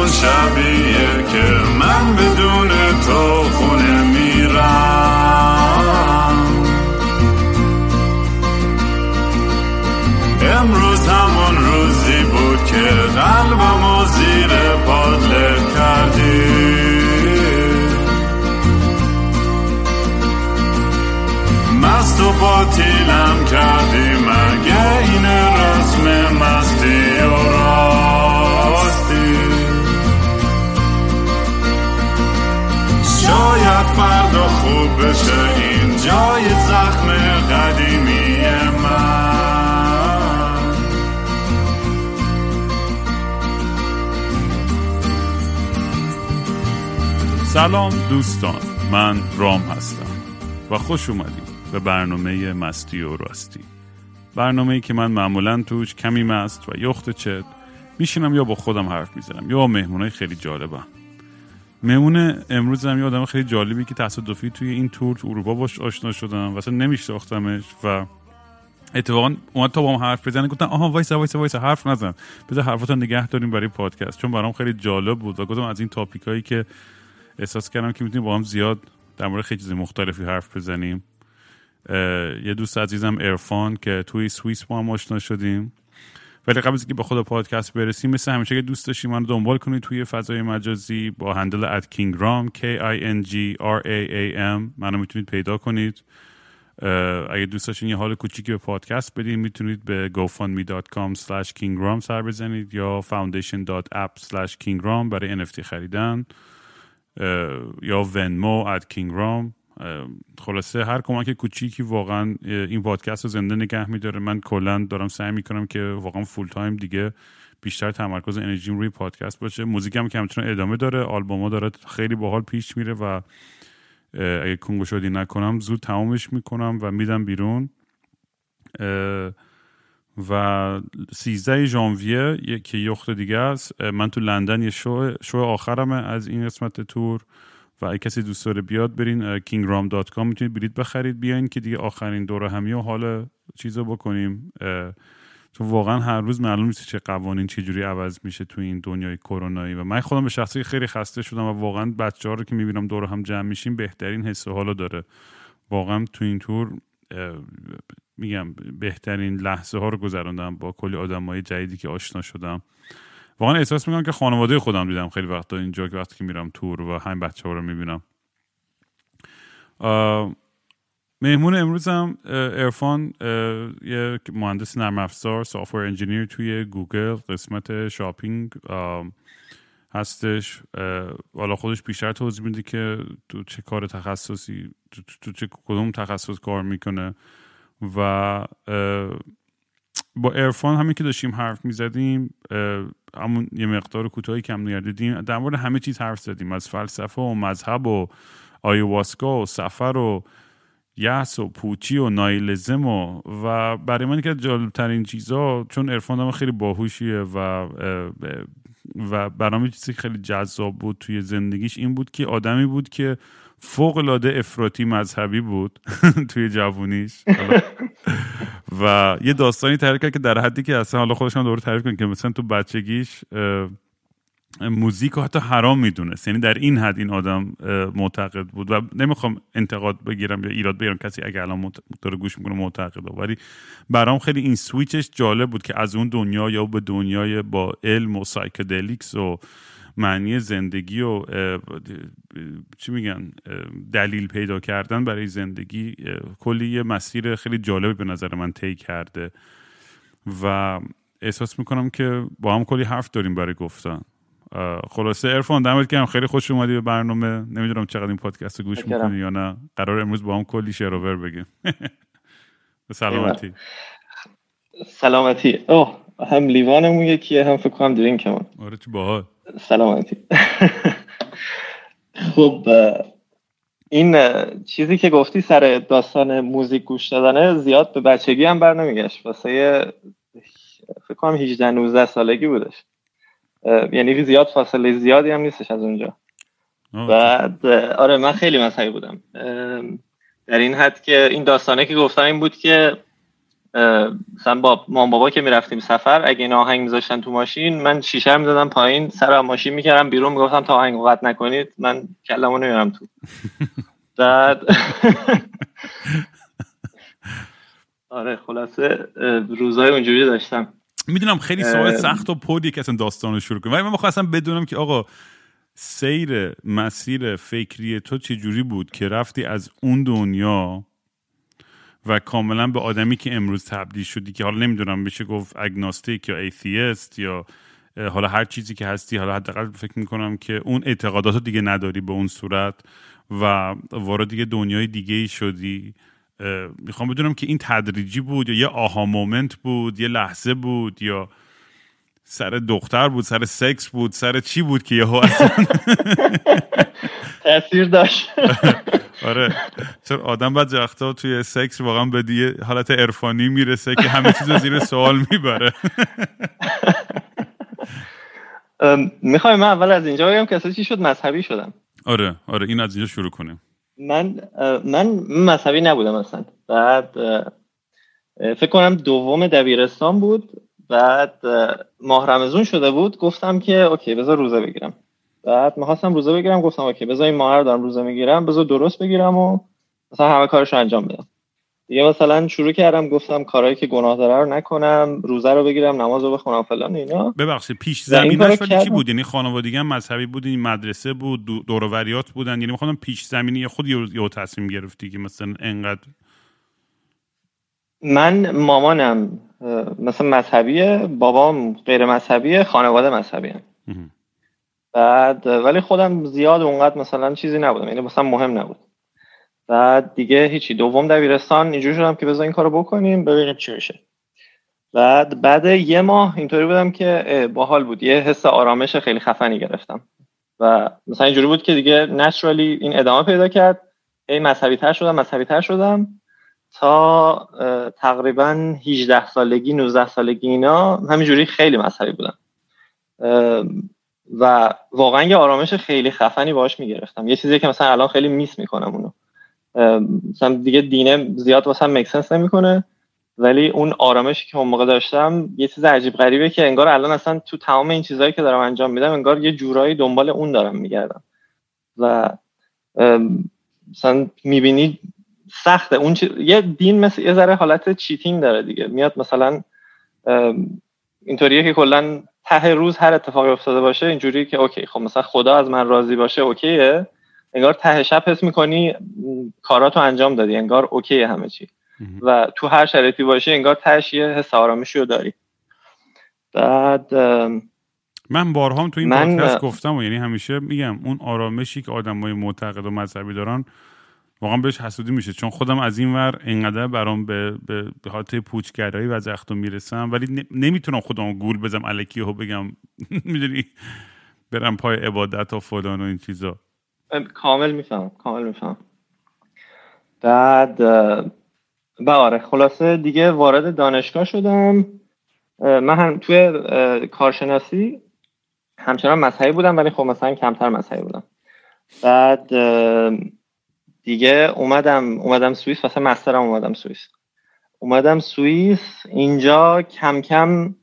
همون شبیه که من بدون تو خونه میرم. امروز همون روزی بود که قلبمو زیر پادله کردی. مست و باطیلم کردی مگه این جای زخم قدیمی من. سلام دوستان من رام هستم و خوش اومدید به برنامه مستی و راستی. برنامه که من معمولا توش کمی مست و یخت چت میشینم یا با خودم حرف می‌زنم یا مهمونای خیلی جالبم. مهمون امروز هم یه آدم خیلی جالبی که تصادفی توی این تور تو اروپا باش آشنا شدم و اصلا نمیشناختمش و اتفاقا اومد تا با هم حرف بزنه گفتن آها وایسا وایسا وایسا حرف نزن. بذار حرفاتو نگه داریم برای پادکست. چون برام خیلی جالب بود و گفتم از این topic هایی که احساس کردم که می‌تونیم با هم زیاد در مورد خیلی چیز مختلفی حرف بزنیم. یه دوست عزیزم عرفان که توی سوئیس با هم آشنا شدیم. ولی قبل از اینکه به خود پادکست برسیم مثل همیشه که دوست داشتیم من دنبال کنید توی فضای مجازی با handle at کینگرام K I N G R A A M. منو می‌تونید پیدا کنید. اگه دوست داشتین یه حال کوچیکی به پادکست بدین می‌تونید به gofundme.com slash kingram سر بزنید یا foundation.app slash kingram برای NFT خریدن. یا ونمو at kingram خلاصه هر کمک کوچیکی واقعا این پادکست رو زنده نگه میداره. من کلا دارم سعی می‌کنم که واقعا فول تایم دیگه بیشتر تمرکز انرژیم روی پادکست باشه. موزیکم که همچنان ادامه داره آلبوما داره خیلی باحال پیش میره و اگه کنگو شدی نکنم زود تمامش می‌کنم و میدم بیرون. و 13 ژانویه که یخت دیگه است. من تو لندن یه شو, شو آخرمه از این قسمت تور. و اگه کسی دوست داره بیاد برین kingram.com می‌تونید بلیط بخرید بیاین که دیگه آخرین دوره همی و حال چیزا بکنیم. چون واقعا هر روز معلوم نیست چه قوانین چه جوری عوض میشه تو این دنیای کرونایی. و من خودم به شخصی خیلی خسته شدم و واقعا بچه ها رو که می‌بینم دور هم جمع میشیم بهترین حس و حالو داره. واقعا تو این تور میگم بهترین لحظه ها رو گذراندم با کلی آدم های جدیدی که آشنا شدم. واقعا احساس می‌کنم که خانواده خودم دیدم خیلی وقتا اینجا که وقتی که میرم تور و همین بچه ها رو می‌بینم. مهمون امروزم عرفان یه مهندس نرم افزار software engineer توی گوگل قسمت shopping هستش. حالا خودش بیشتر توضیح میده که تو چه کار تخصصی تو, تو چه کدوم تخصص کار می‌کنه و با ارفان همین که داشتیم حرف می‌زدیم همون یه مقدار کوتاهی کم نگرد دیدیم در مورد همه چیز حرف زدیم. از فلسفه و مذهب و آیواسکا و سفر و یحس و پوچی و نایلزم و و برای من که جالبترین چیزا چون ارفان خیلی باهوشیه و و برام چیزی خیلی جذاب بود توی زندگیش این بود که آدمی بود که فوق العاده افراطی مذهبی بود توی جوونیش. و یه داستانی تعریف کرد که در حدی که اصلا حالا خودش هم دوره تعریف کنه که مثلا تو بچگیش موزیک حتی حرام می‌دونست. یعنی در این حد این آدم معتقد بود و نمی‌خوام انتقاد بگیرم یا ایراد بگیرم کسی اگه الان داره گوش می‌کنه معتقد ولی برام خیلی این سویچش جالب بود که از اون دنیا یا به دنیای با علم و psychedelics و معنی زندگی و چی میگن دلیل پیدا کردن برای زندگی کلی یه مسیر خیلی جالبی به نظر من طی کرده. و احساس می‌کنم که با هم کلی حرف داریم برای گفتن. خلاصه ارفان دمت گرم. خیلی خوش اومدی به برنامه. نمی‌دونم چقدر این پادکست گوش می‌کنی یا نه. قرار امروز با هم کلی شروور بگیم. به سلامتی. سلامتی. اوه هم لیوانمون یکیه هم فکر کنم درینکمون. آره چی باحال. سلامتی خب این چیزی که گفتی سر داستان موزیک گوش دادنه زیاد به بچگی هم بر نمیگشت واسه فکر کنم 18 19 سالگی بودش. یعنی زیاد فاصله زیادی هم نیستش از اونجا. بعد آره من خیلی مذهبی بودم. در این حد که این داستانه که گفتم این بود که مثلا با مام بابا که می‌رفتیم سفر اگه این آهنگ میذاشتن تو ماشین من شیشه می‌دادم پایین سر ماشین می‌کردم بیرون می‌گفتم تا آهنگ قطع نکنید من کلمو نمیارم تو. بعد آره خلاصه روزای اونجوری داشتم. می‌دونم خیلی سوال سخت و پودی که اصلا داستان رو شروع کنم ولی من می‌خواستم بدونم که آقا سیر مسیر فکری تو چه جوری بود که رفتی از اون دنیا و کاملا به آدمی که امروز تبدیل شدی که حالا نمی‌دونم بشه گفت agnostic یا atheist یا حالا هر چیزی که هستی حالا حداقل فکر می‌کنم که اون اعتقادات رو دیگه نداری به اون صورت و وارد دیگه دنیای دیگه ای شدی می‌خوام بدونم که این تدریجی بود یا یه aha moment بود یه لحظه بود یا سر دختر بود سر سکس بود سر چی بود که یهو اصلا؟ تاثیر داشت. آره. چون آدم بعد وقتا توی سکس واقعا به دیگه حالت عرفانی می‌رسه که همه چیز زیر سوال می‌بره. می‌خوای من اول از اینجا بگم که چی شد؟ مذهبی شدم. آره آره این از اینجا شروع کنیم. من من مذهبی نبودم اصلا. بعد فکر کنم دوم دبیرستان بود. بعد ماه رمزون شده بود گفتم که اوکی بذار روزه بگیرم. بعد می‌خواستم روزه بگیرم گفتم اوکی بذار این ماه رو دارم روزه می‌گیرم بذار درست بگیرم و مثلا همه کارش رو انجام بدم. دیگه مثلا شروع کردم گفتم کارهایی که گناه داره رو نکنم روزه رو بگیرم نماز رو بخونم فلان اینا. ببخشید پیش زمینش ولی چی بود؟ یعنی خانوادگی هم مذهبی بود این مدرسه بود دوروریات بودن. یعنی می‌خوام پیش زمینی خود یه تصمیم گرفتی که مثلا انقدر من مامانم مثلا مذهبیه بابام غیر مذهبیه خانواده مذهبی بعد ولی خودم زیاد اونقدر مثلا چیزی نبودم یعنی مثلا مهم نبود. بعد دیگه هیچی. دوم دبیرستان اینجوری شدم که بذار این کارو بکنیم ببینیم چی میشه. بعد بعد یه ماه اینطوری بودم که باحال بود. یه حس آرامش خیلی خفنی گرفتم. و مثلا اینجوری بود که دیگه نچرالی این ادامه پیدا کرد. ای مذهبی تر شدم مذهبی تر شدم. تا تقریبا 18 سالگی 19 سالگی اینا همینجوری خیلی مذهبی بودم و واقعا یه آرامش خیلی خفنی باش می‌گرفتم. یه چیزی که مثلا الان خیلی میس می‌کنم اونو. مثلا دیگه دینه زیاد واسه مکسنس نمی‌کنه. ولی اون آرامشی که اون موقع داشتم یه چیز عجیب غریبه که انگار الان اصلا تو تمام این چیزهایی که دارم انجام میدم انگار یه جورایی دنبال اون دارم میگردم. و مثلا می‌بینی سخته. اون یه دین مثل یه ذره حالت چیتینگ داره دیگه. میاد مثلا اینطوریه که کلا ته روز هر اتفاقی افتاده باشه اینجوری که okay خب مثلا خدا از من راضی باشه okay ه. انگار ته شب حس می‌کنی کاراتو انجام دادی انگار okay همه چی. و تو هر شرایطی باشه انگار تهش یه حس آرامشی رو داری. بعد من بارها تو این من پادکست گفتم و یعنی همیشه میگم اون آرامشی که آدمای معتقد و مذهبی دارن واقعا بهش حسودی میشه. چون خودم از این ور انقدر برام به به, به حالت پوچگرایی و رختو می‌رسم. ولی نمی‌تونم خودم گول بزنم الکی ها بگم. می‌دونی؟ برم پای عبادت و فلان و این چیزا. کامل میفهم کامل میفهم بعد بله خلاصه دیگه وارد دانشگاه شدم. من هم توی کارشناسی همچنان مذهبی بودم ولی خب مثلا کمتر مذهبی بودم. بعد دیگه اومدم اومدم سوئیس واسه مسترم اومدم سوئیس. اومدم سوئیس اینجا کم کم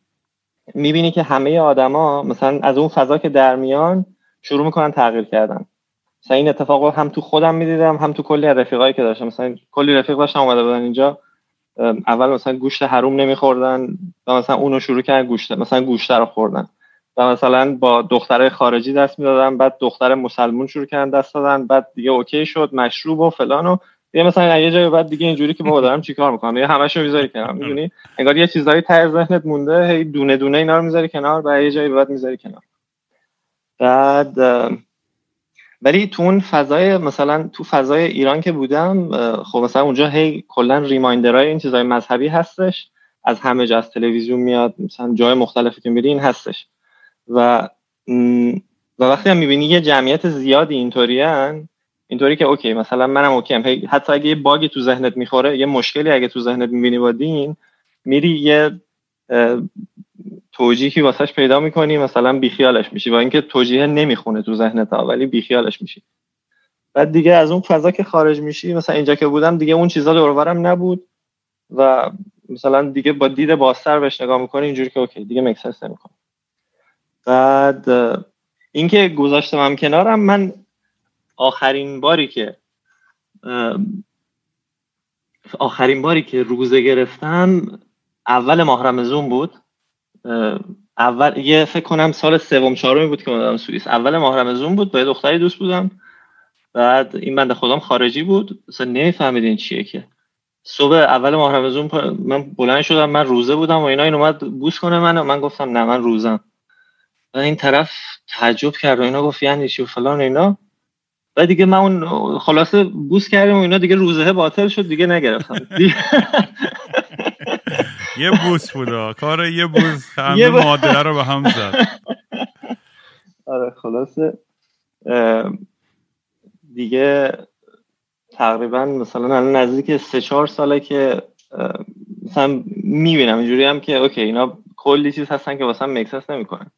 می‌بینی که همه آدما مثلا از اون فضا که در میان شروع می‌کنن تغییر کردن. مثلا این اتفاق هم تو خودم می‌دیدم هم تو کلی رفیقایی که داشتم. مثلا کلی رفیق داشتم اومده بودن اینجا. اول مثلا گوشت حروم نمیخوردن و مثلا اونو شروع کردن گوشت مثلا گوشت رو خوردن. و مثلا با دختره خارجی دست می‌دادن بعد دختر مسلمون شروع کردن دست دادن بعد دیگه اوکی شد مشروب و فلان و دیگه مثلا یه جای بعد دیگه اینجوری که بابا دارم چیکار می‌کنم؟ یه همشو می‌ذاری کنار می‌دونی؟ انگار یه چیزایی ته ذهنت مونده هی دونه دونه اینا رو می‌ذاری کنار بعد یه جایی بعد می‌ذاری کنار. بعد ولی تو اون فضای مثلا تو فضای ایران که بودم خب مثلا اونجا هی کلا ریمایندرای این چیزای مذهبی هستش. از همه جا از تلویزیون میاد مثلا جای مختلفی که میری این هستش. و و وقتی هم می‌بینی یه جمعیت زیادی اینطوریان اینطوری که okay مثلا منم okay ام. حتی اگه یه bug ی تو ذهنت می‌خوره یه مشکلی اگه تو ذهنت می‌بینی با دین میری یه توجیهی واسش پیدا می‌کنی مثلا بیخیالش میشی. با اینکه توجیه نمی‌خونه تو ذهنت ها ولی بیخیالش میشی. بعد دیگه از اون فضا که خارج میشی مثلا اینجا که بودم دیگه اون چیزا دور و ورم نبود و مثلا دیگه با دید بازتر بهش نگاه می‌کنی اینجوری که okay دیگه make sense نمی‌کنه. بعد اینکه گذاشتم کنارم من آخرین باری که آخرین باری که روزه گرفتم اول ماه رمزون بود. اول یه فکر کنم سال سوم چهارمی بود که اومدم سوئیس. اول ماه رمزون بود با یه دختری دوست بودم. بعد این بنده خودم خارجی بود. اصلا نمیفهمیدین چیه که. صبح اول ماه رمزون من بلند شدم من روزه بودم و اینا این اومد بوس کنه من و من گفتم نه من روزم. و این طرف تعجب کرد و اینا گفت یعنی چی و فلان اینا. و دیگه من اون خلاصه بوس کردیم و اینا دیگه روزه باطل شد دیگه نگرفتم. یه بوس بودا کار یه بوس. همه مادره رو به هم زد. آره خلاصه دیگه تقریبا مثلا الان نزدیک سه چهار ساله که مثلا می‌بینم اینجوری هم که اوکی اینا کلی چیز هستن که واسه مکسس نمی‌کنن.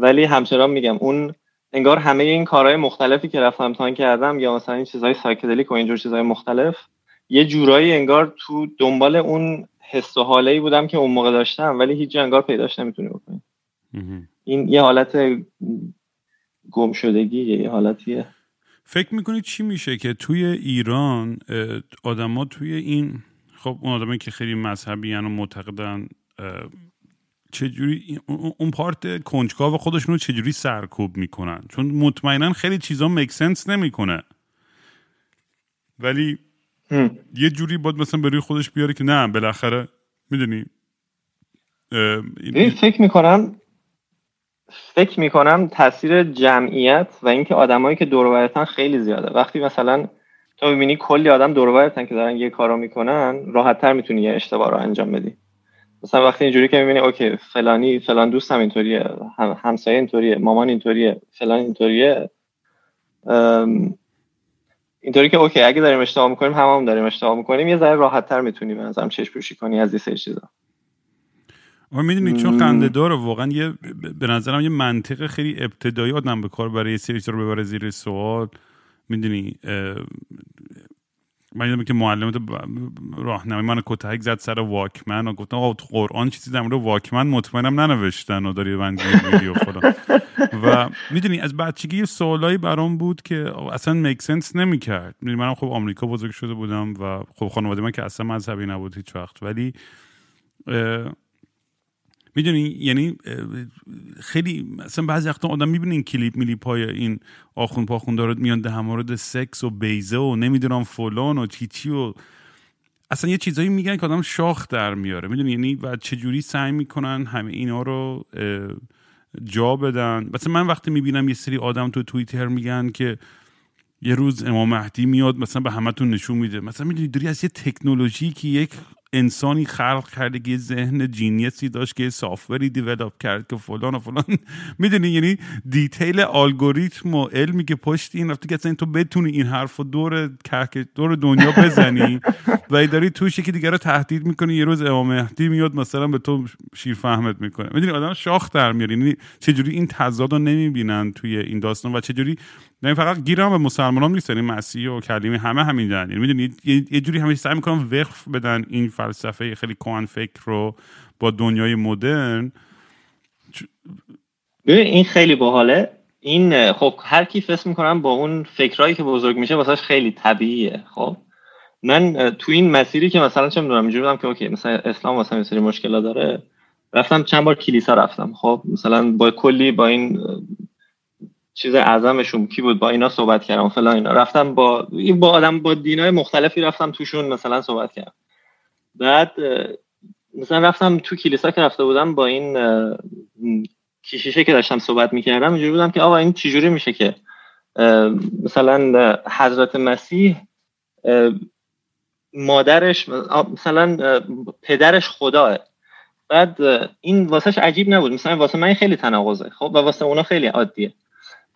ولی همچنان میگم اون انگار همه این کارهای مختلفی که رفتم تان کردم یا مثلا این چیزهای سایکدلیک و اینجور چیزهای مختلف یه جورایی انگار تو دنبال اون حس و حاله بودم که اون موقع داشتم ولی هیچ انگار پیداش نمی‌تونی بکنی. این یه حالت گم شدگی یه حالتیه. فکر می‌کنید چی میشه که توی ایران آدما توی این خب اون آدمایی که خیلی مذهبی و معتقدن چجوری اون پارت کنجکاو خودشون رو چجوری سرکوب می‌کنن؟ چون مطمئنا خیلی چیزا مکسنس نمی‌کنه. ولی یه جوری باید مثلا به روی خودش بیاره که نه بالاخره می‌دونی فکر می‌کنم فکر می‌کنم تاثیر جمعیت و اینکه آدمایی که دور خیلی زیاده. وقتی مثلا تو می‌بینی کلی آدم دور که دارن یه کارو می‌کنن راحتتر می‌تونی یه اشتباه رو انجام بدی. مثلا وقتی اینجوری که می‌بینی اوکی فلانی فلان دوستم اینطوریه همسایه اینطوریه مامان اینطوریه فلان اینطوریه اینطوری که اوکی اگه داریم اشتباه می‌کنیم هممون هم داریم اشتباه می‌کنیم یه ذره راحت تر می‌تونی به نظرم چشم پوشی کنی از این سری چیزا. ما می‌دونی چون خنده داره واقعا یه به نظرم یه منطق خیلی ابتدایی آدم به کار برای یه سری رو ببره زیر سوال. می‌دونی من که معلمت راهنمایی من کتک زد سر واکمن و گفتم آقا قرآن چیزی در مورد واکمن مطمئنم ننوشتن و داری من گیر و فلان. و می‌دونی از بچگی سوالایی برام بود که اصلا میک سنس نمی‌کرد. می‌دونی منم خب آمریکا بزرگ شده بودم و خب خانواده من که اصلا مذهبی نبود هیچ وقت. ولی می‌دونی؟ یعنی خیلی مثلا بعضی وقتا آدم می‌بینه این کلیپ میلیپ های این آخون پاخون دارد میان ده مورد سکس و بیزه و نمی‌دونم فلان و چی و اصلا یه چیزایی میگن که آدم شاخ در میاره. می‌دونی؟ یعنی و چجوری سعی می‌کنن همه اینا رو جا بدن. مثلا من وقتی می‌بینم یه سری آدم تو توییتر میگن که یه روز امام مهدی میاد مثلا به همتون نشون میده. مثلا می‌دونی؟ داری از یه تکنولوژی که یک انسانی خلق کرده که ذهن جینیسی داشت که سافتوری دیولپ کرد که فلان و فلان. می‌دونی؟ یعنی دیتیل الگوریتم و علمی که پشت این رفته که تو بتونی این حرف دور دور دنیا بزنی و داری توش یکی دیگه رو تهدید می‌کنی یه روز امام مهدی میاد مثلا به تو شیر فهمت می‌کنه. می‌دونی؟ آدم شاخ در میاری یعنی چجوری این تضاد رو نمی‌بینن توی این داستان و چجوری؟ نه فقط گیرم به مسلمان هم نیست یعنی مسیح و کلیمه همه همین یعنی می‌دونید یه جوری همیشه سعی می‌کنم وقف بدن این فلسفه خیلی کهن فکر رو با دنیای مدرن این خیلی باحاله. این خب هر کی فکر می‌کنم با اون فکرایی که بزرگ میشه واسهش خیلی طبیعیه خب؟ من تو این مسیری که مثلا چه می‌دونم اینجوری بودم که اوکی مثلا اسلام واسه یه سری مشکلا داره. رفتم چند بار کلیسا رفتم خب؟ مثلا با کلی با این چیز اعظمشون کی بود با اینا صحبت کردم فلان اینا. رفتم با با آدم با دینای مختلفی رفتم توشون مثلا صحبت کردم. بعد مثلا رفتم تو کلیسا که رفته بودم با این کشیشه که داشتم صحبت می‌کردم اینجوری بودم که آقا این چجوری میشه که مثلا حضرت مسیح مادرش مثلا پدرش خداه. بعد این واسهش عجیب نبود. مثلا واسه من خیلی تناقضه. خب و واسه اونا خیلی عادیه.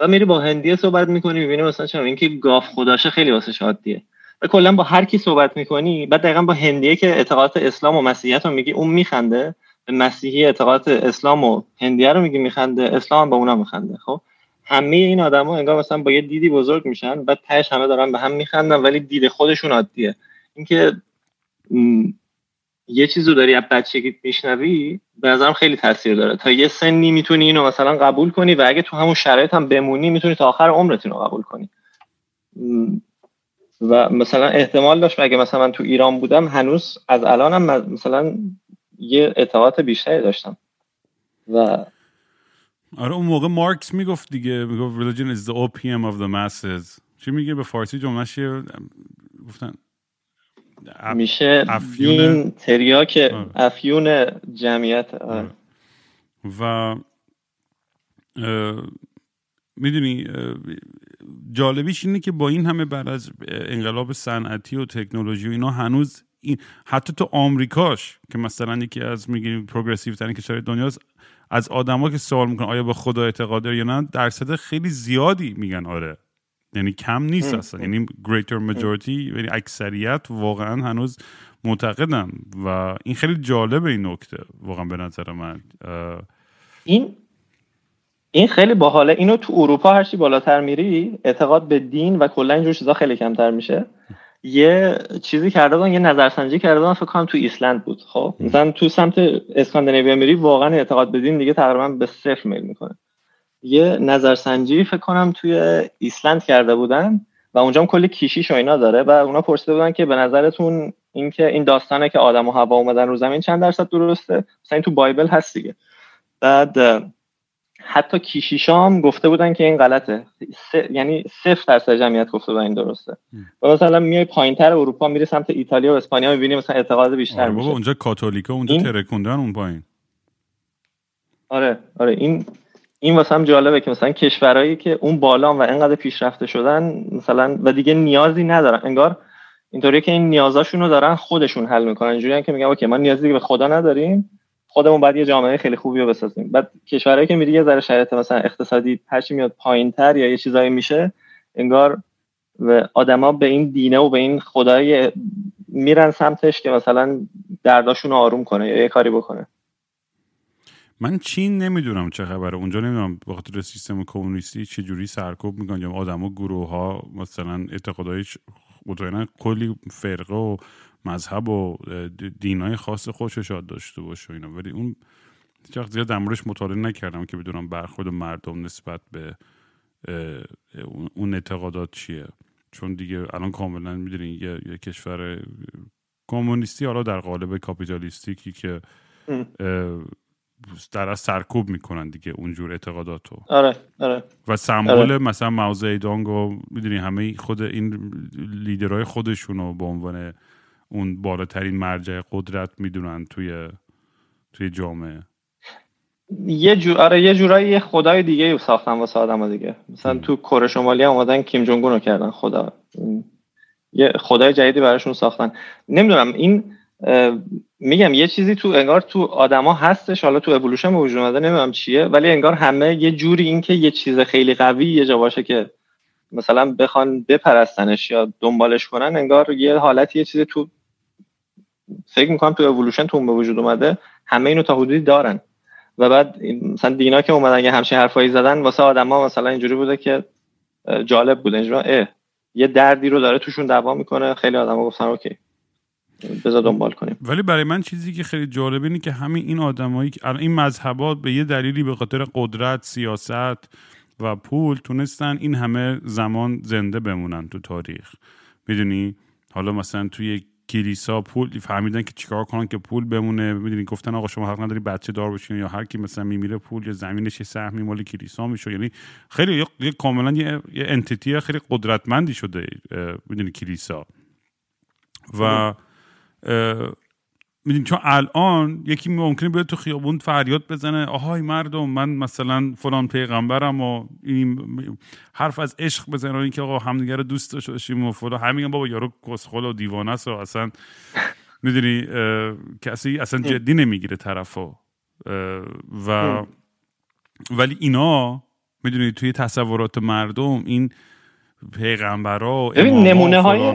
و میری با هندیه صحبت می‌کنی می‌بینی مثلا چرا اینکه گاف خداشه خیلی واسه عادیه. و کلا با هر کی صحبت می‌کنی بعد دقیقا با هندیه که اعتقادات اسلام و مسیحیت رو میگی اون میخنده. به مسیحی اعتقادات اسلام و هندیه رو میگی میخنده اسلام با اونا میخنده. خب همه این آدما انگار مثلا با یه دیدی بزرگ میشن بعد تهش همه دارن به هم میخندن ولی دید خودشون عادیه. اینکه یه چیزی رو داری از بچگی میشنوی به نظرم خیلی تاثیر داره. تا یه سنی می‌تونی اینو مثلا قبول کنی و اگه تو همون شرایط هم بمونی می‌تونی تا آخر عمرت اینو قبول کنی. و مثلا احتمال داشت اگه مثلا من تو ایران بودم هنوز از الانم مثلا یه اطاعت بیشتری داشتم و آره اون موقع مارکس می‌گفت دیگه می‌گفت religion is the opium of the masses چی میگه به فارسی جمعه گفتن میشه افیون دین تریاک آره. افیون جمعیت آره. و می‌دونی جالبیش اینه که با این همه بعد از انقلاب صنعتی و تکنولوژی و اینا هنوز این حتی تو آمریکاش که مثلا یکی از میگیم پروگرسیو ترین کشور دنیاست از آدما که سوال می‌کنن آیا به خدا اعتقاد داره یا نه درصد خیلی زیادی میگن آره. یعنی کم نیست اصلا. یعنی greater majority یعنی اکثریت واقعا هنوز معتقدن. و این خیلی جالبه این نکته واقعا به نظر من. این این خیلی باحاله. اینو تو اروپا هرچی بالاتر میری اعتقاد به دین و کلا اینجور چیزا خیلی کمتر میشه. یه چیزی کرده بودن یه نظرسنجی کرده بودن فکر کنم تو ایسلند بود. خب مثلا تو سمت اسکاندیناویا میری واقعا اعتقاد به دین دیگه تقریبا به صفر میل می‌کنه. یه نظرسنجی فکر کنم توی ایسلند کرده بودن و اونجا هم کلی کیشیش و اینا داره و اونا پرسیده بودن که به نظرتون اینکه این داستانه که آدم و هوا اومدن رو زمین چند درصد درسته؟ مثلا این تو بایبل هست دیگه. بعد حتی کیشیشام گفته بودن که این غلطه. س... یعنی صفر درصد جمعیت گفته بودن این درسته. و مثلا میای پایینتر اروپا میری سمت ایتالیا و اسپانیا می‌بینی مثلا اعتقاد بیشتر آره اونجا کاتولیکا اونجا این... ترکوندن اون پایین. آره آره این این واسه هم جالبه که مثلا کشورهایی که اون بالا و انقدر پیشرفته شدن مثلا و دیگه نیازی ندارن. انگار اینطوری که این نیازاشون رو دارن خودشون حل می‌کنن. اینجوری که میگن اوکی ما نیازی به خدا نداریم. خودمون باید یه جامعه خیلی خوبی رو بسازیم. بعد کشورهایی که میری یه ذره شرایط مثلا اقتصادی هرچی میاد پایینتر یا یه چیزایی میشه انگار و آدما به این دینه و به این خدای میرن سمتش که مثلا درداشون آروم کنه یا یه کاری بکنه. من چین نمی‌دونم چه خبره. اونجا نمی‌دونم به خاطر سیستم کمونیستی چه جوری سرکوب می‌کنن یا آدما گروه ها مثلا اعتقادای مطمئنا کلی فرقه و مذهب و دینای خاص خودش شاید داشته باشه اینا. ولی اون هیچ زیاد در مطالعه نکردم که بدونم برخورد مردم نسبت به اون اعتقادات چیه. چون دیگه الان کاملا می‌دونین یه،, یه کشور کمونیستی حالا در قالب کاپیتالیستیکی که در از سرکوب می‌کنن دیگه اونجور اعتقاداتو. آره آره. و سمبل آره. مثلا موزه دانگو می‌دونی همه خود این لیدرهای خودشونو به عنوان اون بالاترین مرجع قدرت می‌دونن توی توی جامعه. یه جور آره یه جورایی یه خدای دیگه ساختن واسه آدم دیگه. مثلا تو کره شمالی هم اومدن کیم جونگ رو کردن خدا. یه خدای جدیدی براشون ساختن. نمی‌دونم این میگم یه چیزی تو انگار تو آدما هستش حالا تو اِوولوشن وجود اومده نمی‌دونم چیه ولی انگار همه یه جوری این که یه چیز خیلی قوی یه جا باشه که مثلا بخوان بپرستنش یا دنبالش کنن انگار یه حالتی یه چیزی تو فکر می‌کنم تو اِوولوشن تو به وجود اومده همه اینو تا حدودی دارن. و بعد مثلا دینا که اومدن یه همچین حرفایی زدن واسه آدما مثلا اینجوری بوده که جالب بوده. اینجوری یه دردی رو داره توشون دوا می‌کنه خیلی آدما گفتن okay. بذار دنبال کنیم. ولی برای من چیزی که خیلی جالبه اینه که همین این آدمایی که این مذهب‌ها به یه دلیلی به خاطر قدرت سیاست و پول تونستن این همه زمان زنده بمونن تو تاریخ. می‌دونی؟ حالا مثلا توی کلیسا پول فهمیدن که چیکار کنن که پول بمونه. می‌دونی گفتن آقا شما حق نداری بچه دار بشین یا هر کی مثلا میمیره پول یا زمینش یه سهمی مال کلیسا میشه. یعنی خیلی یه کاملا یه, یه انتیتی خیلی قدرتمندی شده می‌دونی کلیسا. و می‌دونی چون الان یکی ممکنه بیاد تو خیابون فریاد بزنه آهای مردم من مثلا فلان پیغمبرم و این حرف از عشق بزنه اینکه آقا همدیگه رو دوست داشتیم و فلان. همین بابا یارو کسخل و دیوانه است و اصلا می‌دونی کسی اصلا جدی نمی‌گیره طرفو. و ولی اینا می‌دونی توی تصورات مردم این پیغمبرا و نمونه های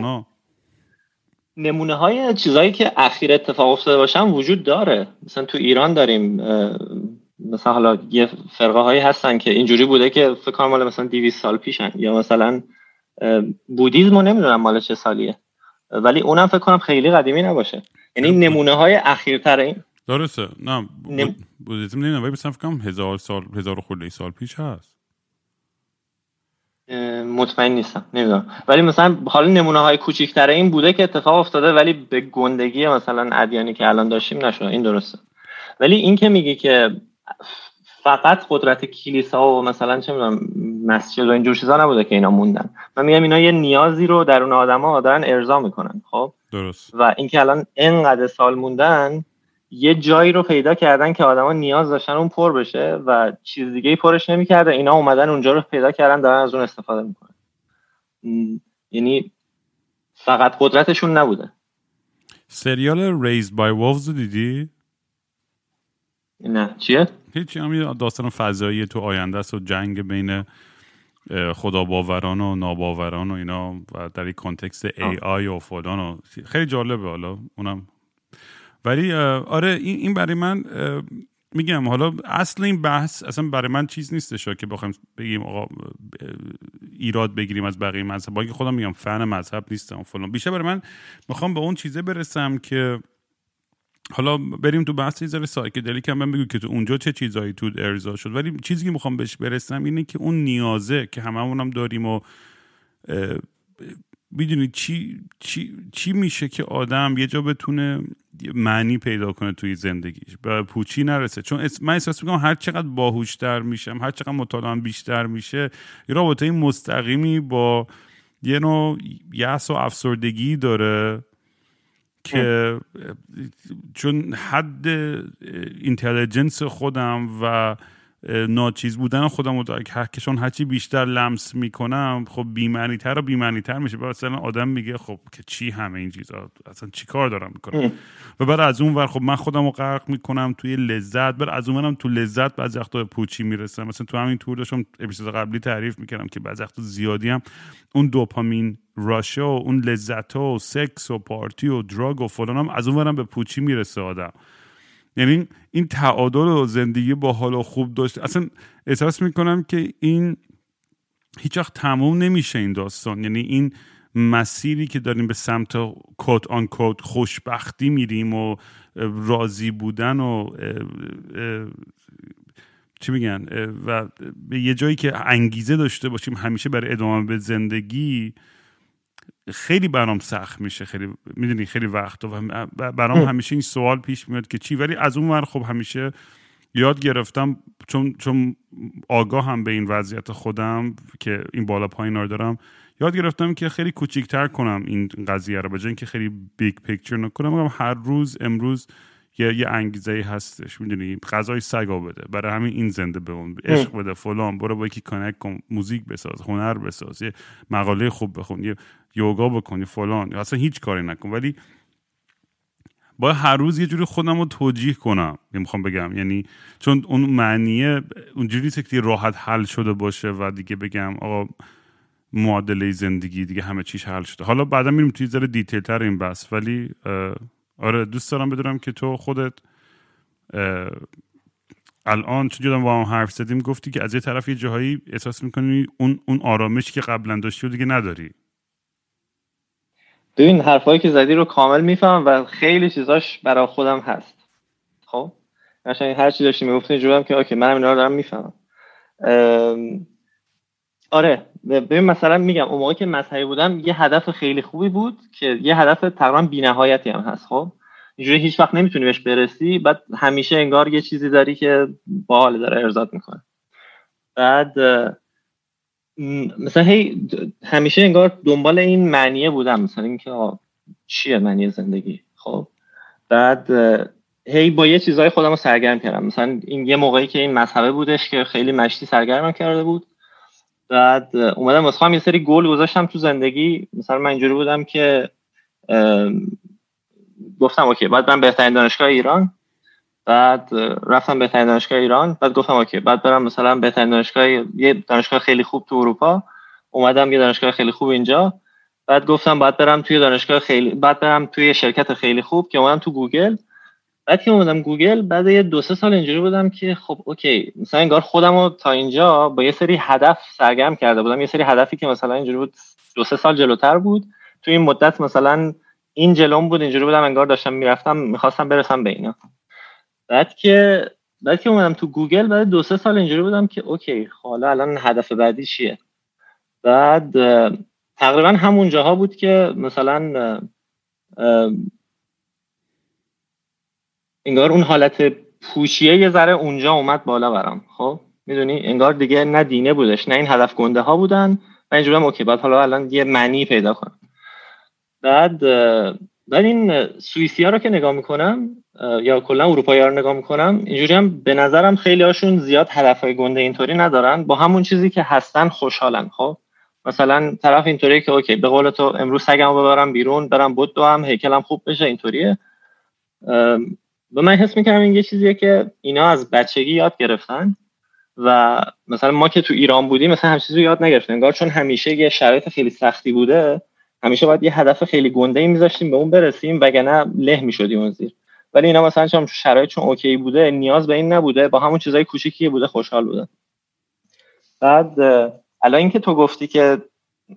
نمونه های چیزهایی که اخیر اتفاق افتاده باشن وجود داره. مثلا تو ایران داریم مثلا حالا یه فرقه هایی هستن که اینجوری بوده که فکر کنم مثلا 200 سال پیشن. یا مثلا بودیزم رو نمی‌دونم مال چه سالیه. ولی اونم فکر کنم خیلی قدیمی نباشه. یعنی نمونه های اخیرتر این. درسته. نه بودیزم نمی‌دونم ولی فکر کنم هزار سال هزار خورده سال پیش هست. مطمئن نیستم نمی‌دونم. ولی مثلا حالا نمونه های کوچیکتر این بوده که اتفاق افتاده ولی به گندگی مثلا ادیانی که الان داشتیم نشده این درسته. ولی این که میگی که فقط قدرت کلیسا و مثلا چه می‌دونم مسجد و اینجور چیزا نبوده که اینا موندن. من میگم اینا یه نیازی رو در اون آدما دارن ارضا می‌کنن خب؟ درست. و اینکه الان انقدر سال موندن یه جایی رو پیدا کردن که آدما نیاز داشتن اون پر بشه و چیز دیگه پرش نمی‌کرده. اینا اومدن اونجا رو پیدا کردن دارن از اون استفاده می‌کنن. یعنی فقط قدرتشون نبوده. سریال Raised by Wolves دیدی؟ نه. چیه؟ هیچی هم داستان فضایی تو آینده است و جنگ بین خدا باوران و ناباوران و اینا و در این context AI و فلان و خیلی جالبه حالا. اونم ولی آره این برای من میگم حالا اصل این بحث اصلا برای من چیز نیستش که بخوایم بگیم آقا ایراد بگیریم از بقیه مذهب. با خودم میگم فن مذهب نیستم فلان. بیشتر برای من می‌خوام به اون چیزه برسم که حالا بریم تو بحث یه ذره سایکدلیک هم بگو که تو اونجا چه چیزایی تو ارضا شد. ولی چیزی که می‌خوام بهش برسم اینه که اون نیازه که هممون هم داریم و می‌دونی چی, چی, چی میشه که آدم یه جا بتونه معنی پیدا کنه توی زندگیش؟ به پوچی نرسه. چون من احساس می‌کنم هر چقدر باهوشتر میشم هر چقدر مطالعه بیشتر میشه یه رابطه مستقیمی با یه نوع یأس و افسردگی داره که چون حد اینتلیجنس خودم و ناچیز بودن خودم رو کشون هرچی بیشتر لمس می‌کنم خب بیمعنی تر و بیمعنی تر میشه مثلا آدم میگه خب که چی همه این چیزا؟ اصلا چی کار دارم می‌کنم؟ و بعد از اون ور خب من خودم رو غرق می‌کنم توی لذت. بعد از اون تو لذت بعضی وقتا پوچی می‌رسم. مثلا تو همین تور داشتم اپیزود قبلی تعریف می‌کردم که بعضی وقتا زیادی هم اون دوپامین راشه و اون لذت و سکس و پارتی و دراگ و فلان هم از اون به پوچی می‌رسه آدم. یعنی این تعادل و زندگی با حال و خوب داشت. اصلا احساس می‌کنم که این هیچ وقت تموم نمیشه این داستان. یعنی این مسیری که داریم به سمت کوت آن کوت خوشبختی میریم و راضی بودن و چی میگن؟ و به یه جایی که انگیزه داشته باشیم همیشه برای ادامه به زندگی خیلی برام سخت میشه خیلی می‌دونی خیلی وقت و برام همیشه این سوال پیش میاد که چی؟ ولی از اون ور خب همیشه یاد گرفتم چون چون آگاه هم به این وضعیت خودم که این بالا پایین رو دارم یاد گرفتم که خیلی کوچیکتر کنم این قضیه رو به اینکه خیلی big picture نکنم هر روز امروز یه یه انگیزه هستش می‌دونی؟ غذای سگا بده. برای همین این زنده بمون عشق بده فلان برو با یکی connect کن موزیک بساز هنر بساز یه مقاله خوب بخون یه یوگا بکنی فلان. اصلا هیچ کاری نکن. ولی با هر روز یه جوری خودم رو توجیه کنم می‌خوام بگم. یعنی چون اون معنیه اونجوری که راحت حل شده باشه و دیگه بگم آقا معادله زندگی دیگه همه چیش حل شده. حالا بعدا میریم توی ذره detail تر این بس ولی آره دوست دارم بدونم که تو خودت الان چون جدا با هم حرف زدیم گفتی که از یه طرف یه جاهایی احساس می‌کنی اون اون آرامشی که قبلا داشتی و دیگه نداری. ببین حرفایی که زدی رو کامل می‌فهمم و خیلی چیزاش برای خودم هست. خب؟ قشنگ هر چی داشتی می‌گفتی جورم که اوکی منم اینا رو دارم می‌فهمم. آره ببین مثلا میگم اون موقع که مذهبی بودم یه هدف خیلی خوبی بود که یه هدف تقریبا بینهایتی هم هست خب؟ اینجوری هیچ وقت نمی‌تونی بهش برسی بعد همیشه انگار یه چیزی داری که باحال داره ارزاد می‌کنه. بعد مثلا هی همیشه انگار دنبال این معنیه بودم مثلا اینکه چیه معنی زندگی خب؟ بعد هی با یه چیزهای خودم رو سرگرم کردم. مثلا این یه موقعی که این مذهبه بودش که خیلی مشتی سرگرمم کرده بود. بعد اومدم واسه یه سری گل گذاشتم تو زندگی. مثلا من اینجوری بودم که گفتم okay بعد من بهترین دانشگاه ایران. بعد رفتم بهترین دانشگاه ایران. بعد گفتم okay بعد برم مثلا بهترین دانشگاه یه دانشگاه خیلی خوب تو اروپا. اومدم یه دانشگاه خیلی خوب اینجا. بعد گفتم بعد برم توی دانشگاه خیلی بعد برم توی شرکت خیلی خوب که اومدم تو گوگل. بعد که اومدم گوگل بعد یه دو سه سال اینجوری بودم که خب okay مثلا انگار خودم رو تا اینجا با یه سری هدف سرگرم کرده بودم. یه سری هدفی که مثلا اینجوری بود دو سه سال جلوتر بود. تو این مدت مثلا این جلوم بود اینجوری بودم انگار داشتم می‌رفتم می‌خواستم برسم به اینا. بعد که بعد که اومدم تو گوگل بعد دو سه سال اینجوری بودم که okay خب حالا الان هدف بعدی چیه؟ بعد تقریبا همون جاها بود که مثلا انگار اون حالت پوچیه یه ذره اونجا اومد بالا برام. خب می‌دونی؟ انگار دیگه نه دینه بودش نه این هدف گنده ها بودن و اینجوریم okay بعد حالا الان یه معنی پیدا کنم. بعد بعد این سوئیسی ها رو که نگاه می‌کنم یا کلا اروپایی ها رو نگاه می‌کنم اینجوریم به نظرم خیلی هاشون زیاد هدف های گنده اینطوری ندارن. با همون چیزی که هستن خوشحالن خب؟ مثلا طرف اینطوریه که okay به قول تو امروز سگمو ببرم بیرون برم بدوم هیکلم خوب بشه اینطوریه. به من حس می‌کنم این یه چیزیه که اینا از بچگی یاد گرفتن و مثلا ما که تو ایران بودیم مثلا هم چیزی یاد نگرفتیم. انگار چون همیشه یه شرایط خیلی سختی بوده همیشه باید یه هدف خیلی گنده ای میذاشتیم به اون برسیم وگرنه له می‌شدیم اون زیر. ولی اینا مثلا چون شرایط چون اوکی بوده نیاز به این نبوده با همون چیزای کوچیکی بوده خوشحال بوده. بعد الان اینکه تو گفتی که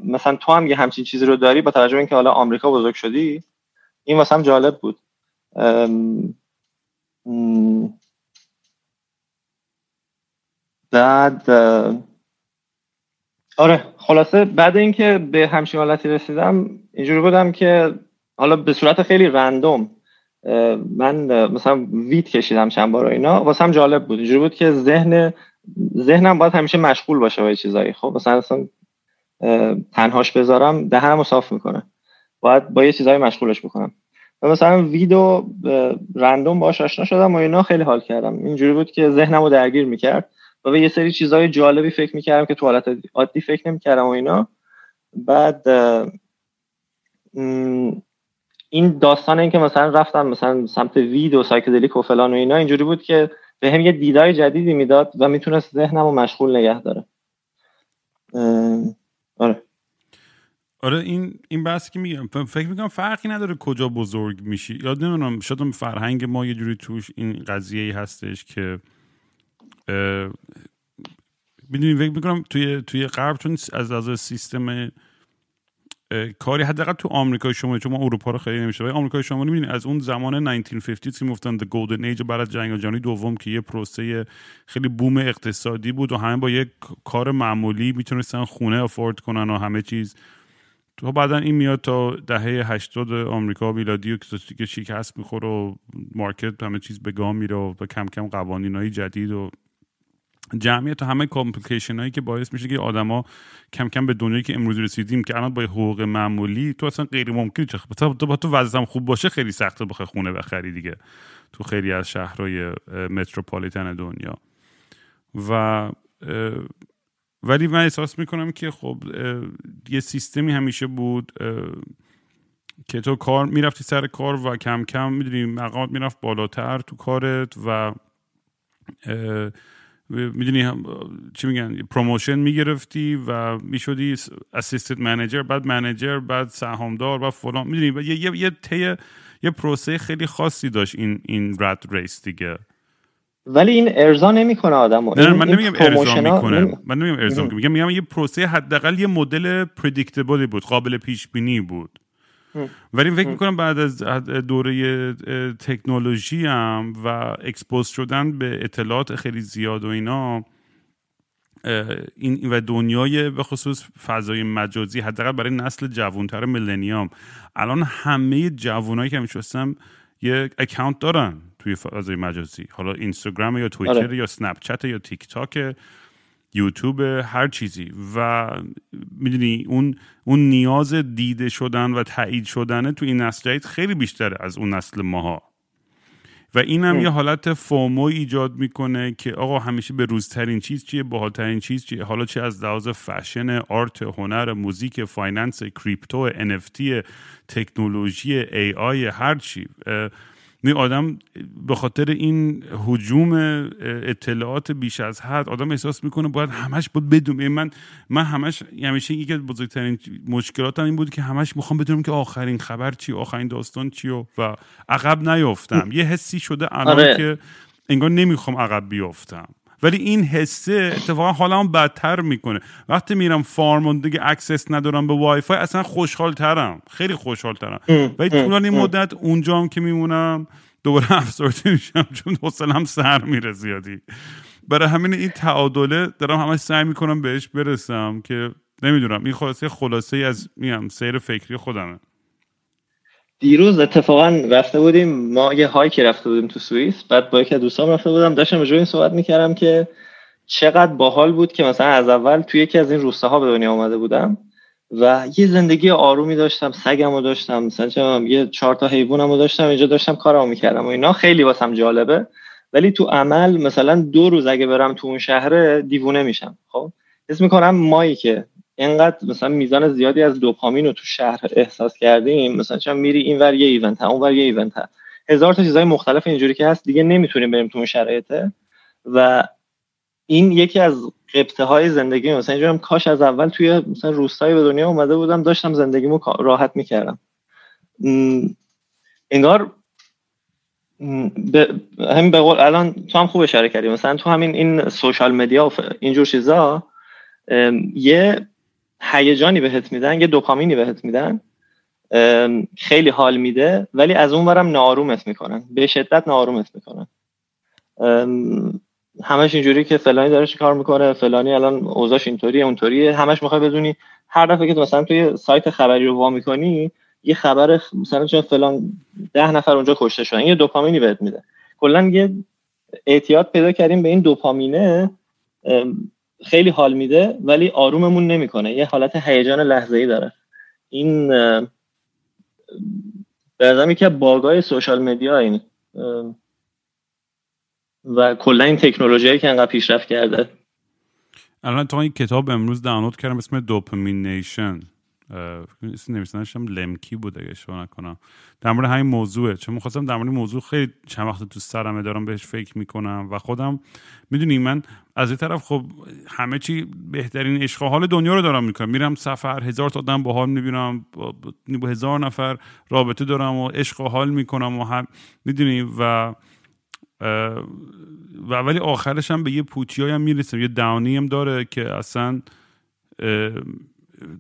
مثلا تو هم یه همچین چیزی رو داری با توجه به اینکه حالا آمریکا بزرگ شدی این واسه جالب بود. بعد آره خلاصه بعد اینکه به همچین حالتی رسیدم اینجوری بودم که حالا به صورت خیلی رندوم من مثلا ویت کشیدم چند بار اینا واسه هم جالب بود. اینجوری بود که ذهن ذهنم باید همیشه مشغول باشه با چیزایی. خب مثلا اصلا تنهاش بذارم دهنمو صاف می‌کنه. باید با یه چیزایی مشغولش بکنم. و مثلا ویدو رندوم باش آشنا شدم و اینا خیلی حال کردم. اینجوری بود که ذهنمو درگیر می‌کرد و به یه سری چیزهای جالبی فکر می‌کردم که تو حالت عادی فکر نمی‌کردم و اینا. بعد این داستان این که مثلا رفتم مثلا سمت وید و سایکدلیک و فلان و اینا اینجوری بود که به هم یه دیدای جدیدی می‌داد و می‌تونست ذهنم رو مشغول نگه داره. آره. آره این این بحث که میگم فکر می‌کنم فرقی نداره کجا بزرگ میشی. یاد نمی‌دونم شاید فرهنگ ما یه جوری توش این قضیه ای هستش که می‌دونی فکر می‌کنم توی توی غرب چون از از سیستم کاری حداقل تو آمریکای شمالی چون ما اروپا رو خیلی نمیشه ولی آمریکای شمالی می‌بینید از اون زمان 1950 که می‌گفتن the golden age بعد از جنگ جهانی دوم که یه پروسه خیلی boom اقتصادی بود و همه با یک کار معمولی می‌تونستن خونه afford کنن و همه چیز. تو بعدا این میاد تا دهه 80 آمریکا میلادی و که شکست می‌خوره و market همه چیز به گا میره و کم کم قوانین جدید و جمعیت همه complication هایی که باعث میشه که آدما کم کم به دنیایی که امروز رسیدیم که الان با حقوق معمولی تو اصلا غیر ممکن چه تو با تو وضعم خوب باشه خیلی سخته بخوای خونه بخری دیگه تو خیلی از شهرهای metropolitan دنیا. و ولی من احساس می‌کنم که خب یه سیستمی همیشه بود که تو کار می‌رفتی سر کار و کم کم می‌دونی مقامت می‌رفت بالاتر تو کارت و می‌دونی چی میگن promotion می‌گرفتی و می‌شدی assistant manager بعد manager بعد سهامدار و فلان. می‌دونی یه یه یه یه پروسه خیلی خاصی داشت این این rat race دیگه. ولی این ارضا نمی‌کنه آدمو. نه من نمیگم ارضا می‌کنه. من نمیگم ارضا میگم میگم یه پروسه حداقل یه مدل predictable ی بود قابل پیش بینی بود ولی فکر می‌کنم بعد از دوره تکنولوژی هم و expose شدن به اطلاعات خیلی زیاد و اینا این و دنیای به خصوص فضای مجازی حداقل برای نسل جوانتر millennial الان همه جوانایی که همیشه یه account دارن. توی فضای مجازی. حالا اینستاگرام یا توییتر آره. یا سنپ چت یا تیک تاک یوتیوب هر چیزی. و می‌دونی اون اون نیاز دیده شدن و تایید شدن تو این نسل جدید خیلی بیشتره از اون نسل ماها. و این هم یه حالت FOMO ایجاد می‌کنه که آقا همیشه به روزترین چیز چیه باحالترین چیز چیه؟ حالا چه از لحاظ fashion art هنر موزیک finance crypto NFT تکنولوژی ای آی هر چی. می آدم به خاطر این حجوم اطلاعات بیش از حد آدم احساس می‌کنه باید همش بود بدون. من من همش همیشه یکی از بزرگترین مشکلاتم این بود که همش می‌خوام بدونم که آخرین خبر چی آخرین داستان چی و, و عقب نیافتم. یه حسی شده الان آره. که انگار نمی‌خوام عقب بیافتم. ولی این حسه اتفاقا حالا هم بدتر می‌کنه. وقتی میرم farm دیگه access ندارم به وای فای اصلا خوشحال ترم خیلی خوشحال ترم ولی طولانی مدت اونجام که میمونم دوباره افسرده میشم چون حوصلم سر میره زیادی. برای همین این تعادله دارم همش سعی می‌کنم بهش برسم که نمی‌دونم این خلاصه خلاصه این مسیر فکری خودمه. دیروز اتفاقا رفته بودیم ما یه hike ی رفته بودیم تو سوئیس بعد با یکی دوستام رفته بودم داشتم این صحبت می‌کردم که چقدر باحال بود که مثلا از اول توی یکی از این روستاها به دنیا آمده بودم و یه زندگی آرومی داشتم سگمو داشتم مثلا یه چهار تا حیوانمو داشتم اینجا داشتم کارمو می‌کردم و اینا خیلی واسم جالبه. ولی تو عمل مثلا دو روز اگه برم تو اون شهره دیوونه میشم خب؟ حس می‌کنم مایی که اینقدر مثلا میزان زیادی از دوپامین رو تو شهر احساس کردیم مثلا چون میری این ور یه ایونت اون ور یه ایونت هزار تا چیزای مختلف اینجوری که هست دیگه نمی‌تونیم بریم تو اون شرایطه. و این یکی از قبطه های زندگی مثلا اینجورم کاش از اول توی مثلا روستایی به دنیا اومده بودم داشتم زندگیمو راحت می‌کردم. انگار همین به قول الان تو هم خوب اشاره کردی. مثلا تو همین این سوشال مدیا و اینجور چیزا یه هیجانی بهت میدن یه دوپامینی بهت میدن خیلی حال میده ولی از اون برم نارومت می‌کنن. به شدت نارومت می‌کنن. همش اینجوری که فلانی داره کار می‌کنه فلانی الان اوضاعش اینطوریه اونطوریه. همش می‌خوای بدونی هر دفعه که مثلا توی سایت خبری رو وا می‌کنی یه خبر مثلا چون فلان ده نفر اونجا کشته شدن یه دوپامینی بهت میده. کلا یه اعتیاد پیدا کردیم به این دوپامینه. خیلی حال میده ولی آروممون نمی‌کنه. یه حالت هیجان لحظه ای داره. این به که باگای سوشال مدیا این و کلا این تکنولوژی که انقدر پیشرفت کرده. الان تو این کتاب امروز دانلود کردم اسم دوپامینیشن نویسندش هم لمکی بود اگه اشتباه نکنم. در مورد همین موضوعه. چون می‌خواستم در مورد موضوع خیلی چند وقت تو سرمه دارم بهش فکر می‌کنم و خودم می‌دونی من از این طرف خب همه چی بهترین عشق حال دنیا رو دارم می‌کنم. میرم سفر هزار تا آدم باحال می‌بینم با هزار نفر رابطه دارم و عشق حال می‌کنم و هم می‌دونی؟ و و ولی آخرش هم به یه پوچی هم می‌رسم یه داونی هم داره که اصلا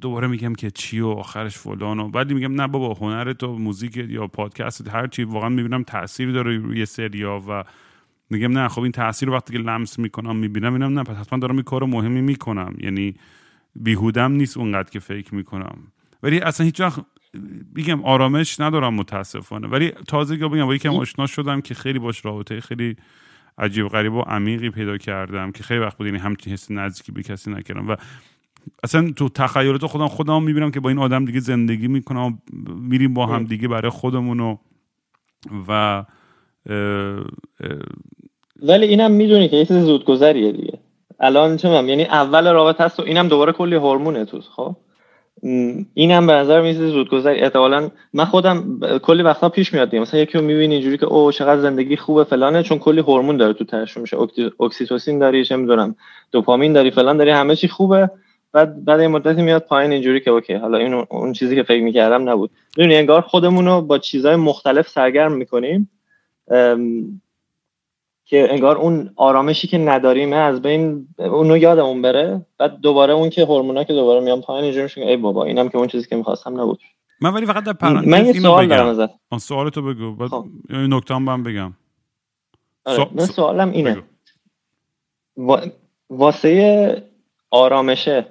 دوباره میگم که چی و آخرش فلان و بعدی میگم نه بابا هنر تو موزیک یا پادکست هر چی واقعا می‌بینم تاثیر داره روی سریا و میگم نه خب این تاثیر رو وقتی که لمس می‌کنم می‌بینم اینم نه پس حتما دارم این کار مهمی می‌کنم. یعنی بیهودم نیست اونقدر که فکر می‌کنم. ولی اصلا هیچ وقت میگم آرامش ندارم متاسفانه. ولی تازه بگم با یکم آشنا شدم که خیلی باش رابطه خیلی عجیب غریب و عمیقی پیدا کردم که خیلی وقت بود یعنی همچین حس نزدیکی به کسی نکردم. و اصلا تو تخیلات خودم خودم می‌بینم که با این آدم دیگه زندگی می‌کنم میریم با هم دیگه برای خودمون و ولی اینم می‌دونی که یه چیز زودگذریه دیگه. الان چه یعنی اول رابطه هست و اینم دوباره کلی هورمونه توش خب؟ اینم به نظر میاد زودگذره. احتمالاً من خودم کلی وقتا پیش میاد مثلا یکی رو می‌بینی اینجوری که او چقدر زندگی خوبه فلانه چون کلی هورمون داره تو ترشح میشه. اکسیتوسین داری چه می‌دونم دوپامین داری فلان داری همه چی خوبه. بعد بعد این مدتی میاد پایین اینجوری که okay حالا این اون چیزی که فکر می‌کردم نبود. می‌دونی انگار خودمون رو با چیزهای مختلف سرگرم می‌کنیم که انگار اون آرامشی که نداریم از بین اونو یادمون بره. بعد دوباره اون که هورمونا که دوباره میان پایین اینجوری میشه ای بابا اینم که اون چیزی که می‌خواستم نبود. من ولی فقط در پرانتز من یه سوال دارم ازت. سوال تو بگو بعد خب. این نکته هم بگم. آره. من سوالم اینه. واسه آرامشه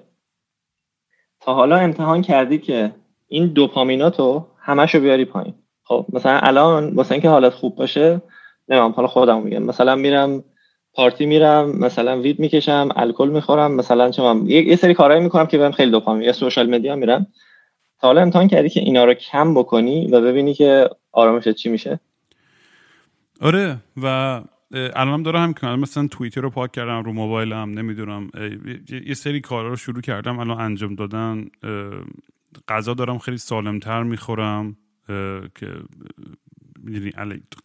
حالا امتحان کردی که این دوپامیناتو همشو بیاری پایین. خب مثلا الان واسه اینکه حالت خوب باشه نمیم حالا خودم میگم. مثلا میرم پارتی میرم مثلا وید می‌کشم الکل می‌خورم مثلا چه یه سری کارهایی می‌کنم که بهم خیلی دوپامین یا سوشال مدیا میرم. تا حالا امتحان کردی که اینا رو کم بکنی و ببینی که آرامشت چی میشه؟ آره و الانم دارم هم کنم مثلا توییتر رو پاک کردم رو موبایلم نمی‌دونم یه سری کارا رو شروع کردم الان انجام دادن غذا دارم خیلی سالمتر می‌خورم که می‌دونی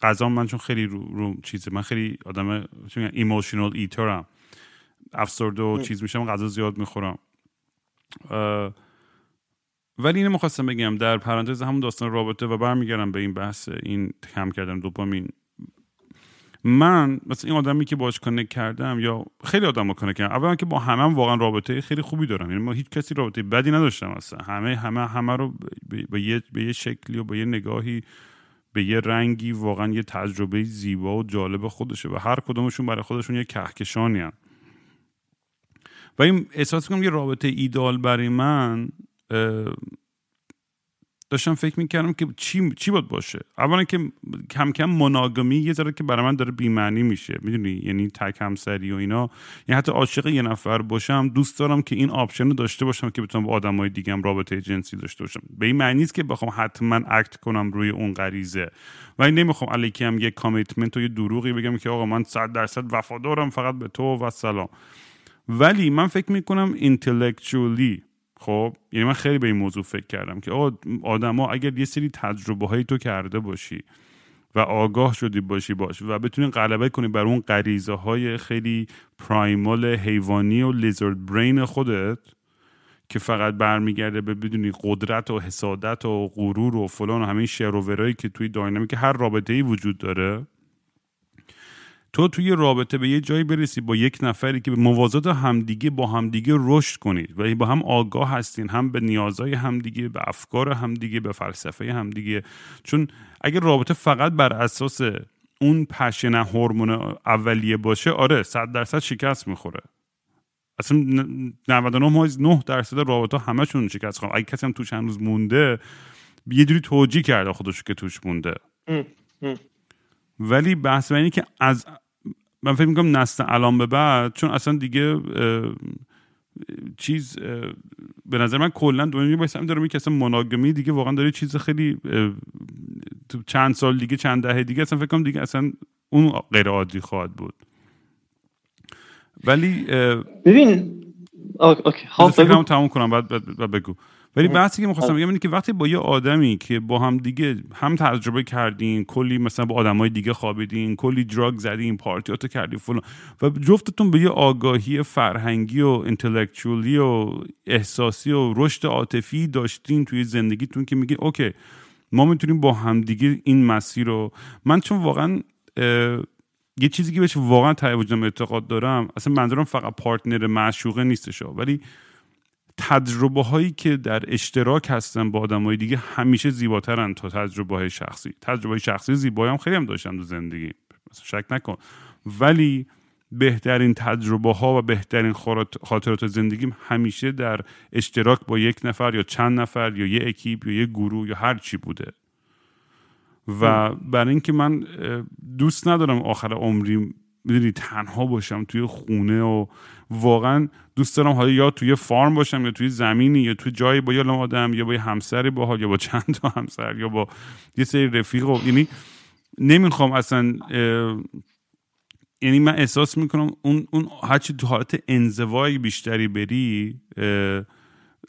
غذا من چون خیلی رو, رو چیزه من خیلی آدم ایموشنال ایترم افسرده و چیز میشم غذا زیاد می‌خورم. ولی اینو می‌خواستم بگم در پرانتز همون داستان رابطه و برمیگردم به این بحث این کم کردن دوپامین. من مثلا این آدمی که باش کنک کردم یا خیلی آدم کنک کردم اولا که با همه هم واقعا رابطه خیلی خوبی دارم یعنی ما هیچ کسی رابطه بدی نداشتم اصلا همه همه همه رو به یه به یه شکلی و به یه نگاهی به یه رنگی واقعا یه تجربه زیبا و جالب خودشه و هر کدومشون برای خودشون یه کهکشانی‌ان. و این احساس کنم یه رابطه ایدال برای من داشتم فکر می‌کردم که چی چی باید باشه. اولا که کم کم monogamy یه ذره که برای من داره بیمعنی میشه. می‌دونی؟ یعنی تک همسری و اینا. یعنی حتی عاشق یه نفر باشم دوست دارم که این option رو داشته باشم که بتونم با آدمای دیگه هم رابطه جنسی داشته باشم. به این معنی نیست که بخوام حتما act کنم روی اون غریزه. و این نمی‌خوام علیکی هم یه کامیتمنت و یه دروغی بگم که آقا من 100 درصد وفادارم فقط به تو و سلام. ولی من فکر می‌کنم اینتלקچوالی خب یعنی من خیلی به این موضوع فکر کردم که آقا آدما اگر یه سری تجربه هایی تو کرده باشی و آگاه شدی باشی باش و بتونی غلبه کنی بر اون غریزه های خیلی پرایمال حیوانی و لیزرد برین خودت که فقط برمیگرده به بدونی قدرت و حسادت و غرور و فلان و همین شروورایی که توی داینامیک هر رابطه ای وجود داره تو توی رابطه به یه جایی برسی با یک نفری که به موازات همدیگه با همدیگه رشد کنید و با هم آگاه هستین هم به نیازهای همدیگه به افکار همدیگه به فلسفه همدیگه. چون اگر رابطه فقط بر اساس اون پشن هورمون اولیه باشه آره صد درصد شکست می‌خوره. اصلا 99 درصد رابطه همشون شکست خواهم اگه کسی هم تو چند روز مونده یه جوری توجیه کرده خودش که توش مونده. ولی بحث اینه که از من فکر می‌کنم نسل الان به بعد چون اصلا دیگه چیز به نظر من کلا دنیا بایستم داره که اصلا مناگمی دیگه واقعا داره چیز خیلی چند سال دیگه چند دهه دیگه اصلا فکر کنم دیگه اصلا اون غیر عادی خواهد بود. ولی ببین اوکی تموم کنم بعد, بعد بگو. ولی بحثی که می‌خواستم بگم اینه که وقتی با یه آدمی که با هم دیگه هم تجربه کردین کلی مثلا با آدمای دیگه خوابیدین کلی دراگ زدین پارتیاتو کردین فلان و جفتتون به یه آگاهی فرهنگی و انتלקچوالی و احساسی و رشد عاطفی داشتین توی زندگیتون که میگه اوکی ما می‌تونیم با همدیگه این مسیر رو من چون واقعا یه چیزی که بهش واقعا ته اعتقاد دارم اصلا منظورم فقط پارتنر معشوقه نیستش ولی تجربه هایی که در اشتراک هستن با آدم های دیگه همیشه زیباترن تا تجربه های شخصی. تجربه های شخصی زیبایی هم خیلی هم داشتن تو زندگی. شک نکن. ولی بهترین تجربه ها و بهترین خاطرات زندگیم همیشه در اشتراک با یک نفر یا چند نفر یا یه اکیپ یا یه گروه یا هر چی بوده. و برای اینکه من دوست ندارم آخر عمری می‌دونی تنها باشم توی خونه و واقعا دوست دارم حالا یا توی فارم باشم یا توی زمینی یا توی جایی با یه آدم یا با یه همسری با یا با چند تا همسر یا با یه سری رفیق و یعنی نمی‌خوام اصلا یعنی من احساس می‌کنم اون اون هرچی تو حالت انزوای بیشتری بری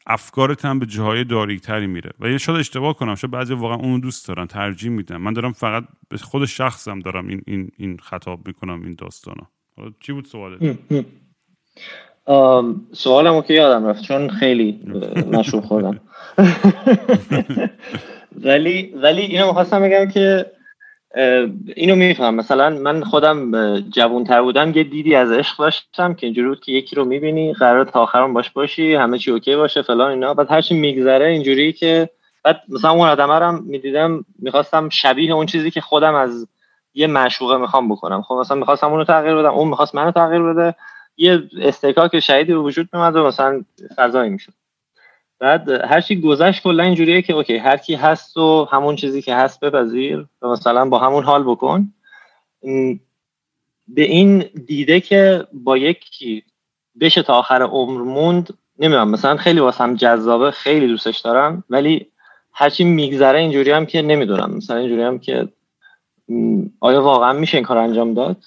افکارت هم به جاهای داریکتری میره. و یه شاید اشتباه کنم شاید بعضی واقعا اونو دوست دارن ترجیح میدن. من دارم فقط به خود شخصم دارم این این این خطاب می‌کنم این داستانا. چی بود سوالت؟ سوالمو که یادم رفت چون خیلی مشروب خوردم. ولی ولی اینو می‌خواستم بگم که اینو میفهم مثلا من خودم جوانتر بودم یه دیدی از عشق داشتم که اینجوری بود که یکی رو می‌بینی قرار تا آخرم باش باشی همه چی اوکی باشه فلان اینا. بعد هرچی میگذره اینجوری که بعد مثلا اون آدم رو می‌دیدم می‌خواستم شبیه اون چیزی که خودم از یه معشوقه می‌خوام بکنم. خب مثلا می‌خواستم اونو تغییر بدم اون می‌خواست منو تغییر بده. یه استکاک شدیدی به وجود میومد و مثلا فضایی می‌شد. بعد هر چی گذشت کلا اینجوریه که اوکی هر کی هست و همون چیزی که هست بپذیر و مثلا با همون حال بکن. به این دیده که با یکی بشه تا آخر عمر موند نمی‌دونم مثلا خیلی واسم جذابه خیلی دوستش دارم ولی هرچی میگذره اینجوری هم که نمی‌دونم. مثلا اینجوری هم که آیا واقعا میشه این کار انجام داد؟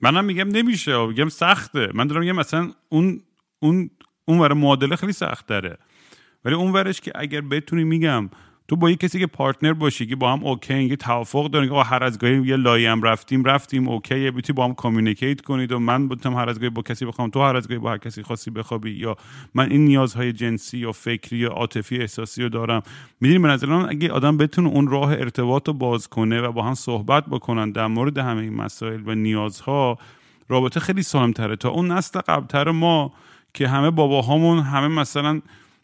منم میگم نمیشه میگم سخته. من دارم میگم مثلا اون اون اون ور معادله خیلی سخت داره ولی اون ورش که اگر بتونی میگم تو با یه کسی که پارتنر باشی که با هم اوکی یه توافق دارین که هر از گاهی یه لایه هم رفتیم رفتیم اوکی بیتی با هم کامیونیکیت کنید و من بتونم هر از گاهی با کسی بخوام تو هر از گاهی با هر کسی خاصی بخوابی یا من این نیازهای جنسی یا فکری یا عاطفی احساسی رو دارم. می‌دونی به نظر اگه آدم بتونه اون راه ارتباط رو باز کنه و با هم صحبت بکنن در مورد همه این مسائل و نیازها رابطه خیلی سالمتره. تا اون نسل قبلتر ما که همه باباهامون همه مثلا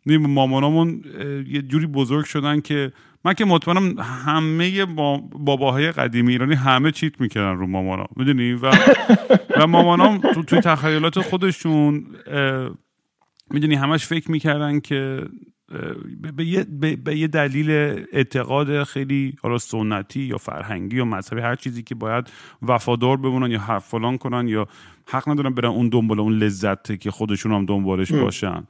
مامانامون یه جوری بزرگ شدن که من که مطمئنم همه باباهای قدیمی ایرانی همه چیت می‌کردن رو مامانا می‌دونی؟ و و مامانام تو توی تخیلات خودشون می‌دونی همش فکر می‌کردن که به یه, به یه دلیل اعتقاد خیلی حالا سنتی یا فرهنگی یا مذهبی هر چیزی که باید وفادار بمونن یا حرف فلان کنن یا حق ندارن برن اون دنبال اون لذت که خودشون هم دنبالش باشن.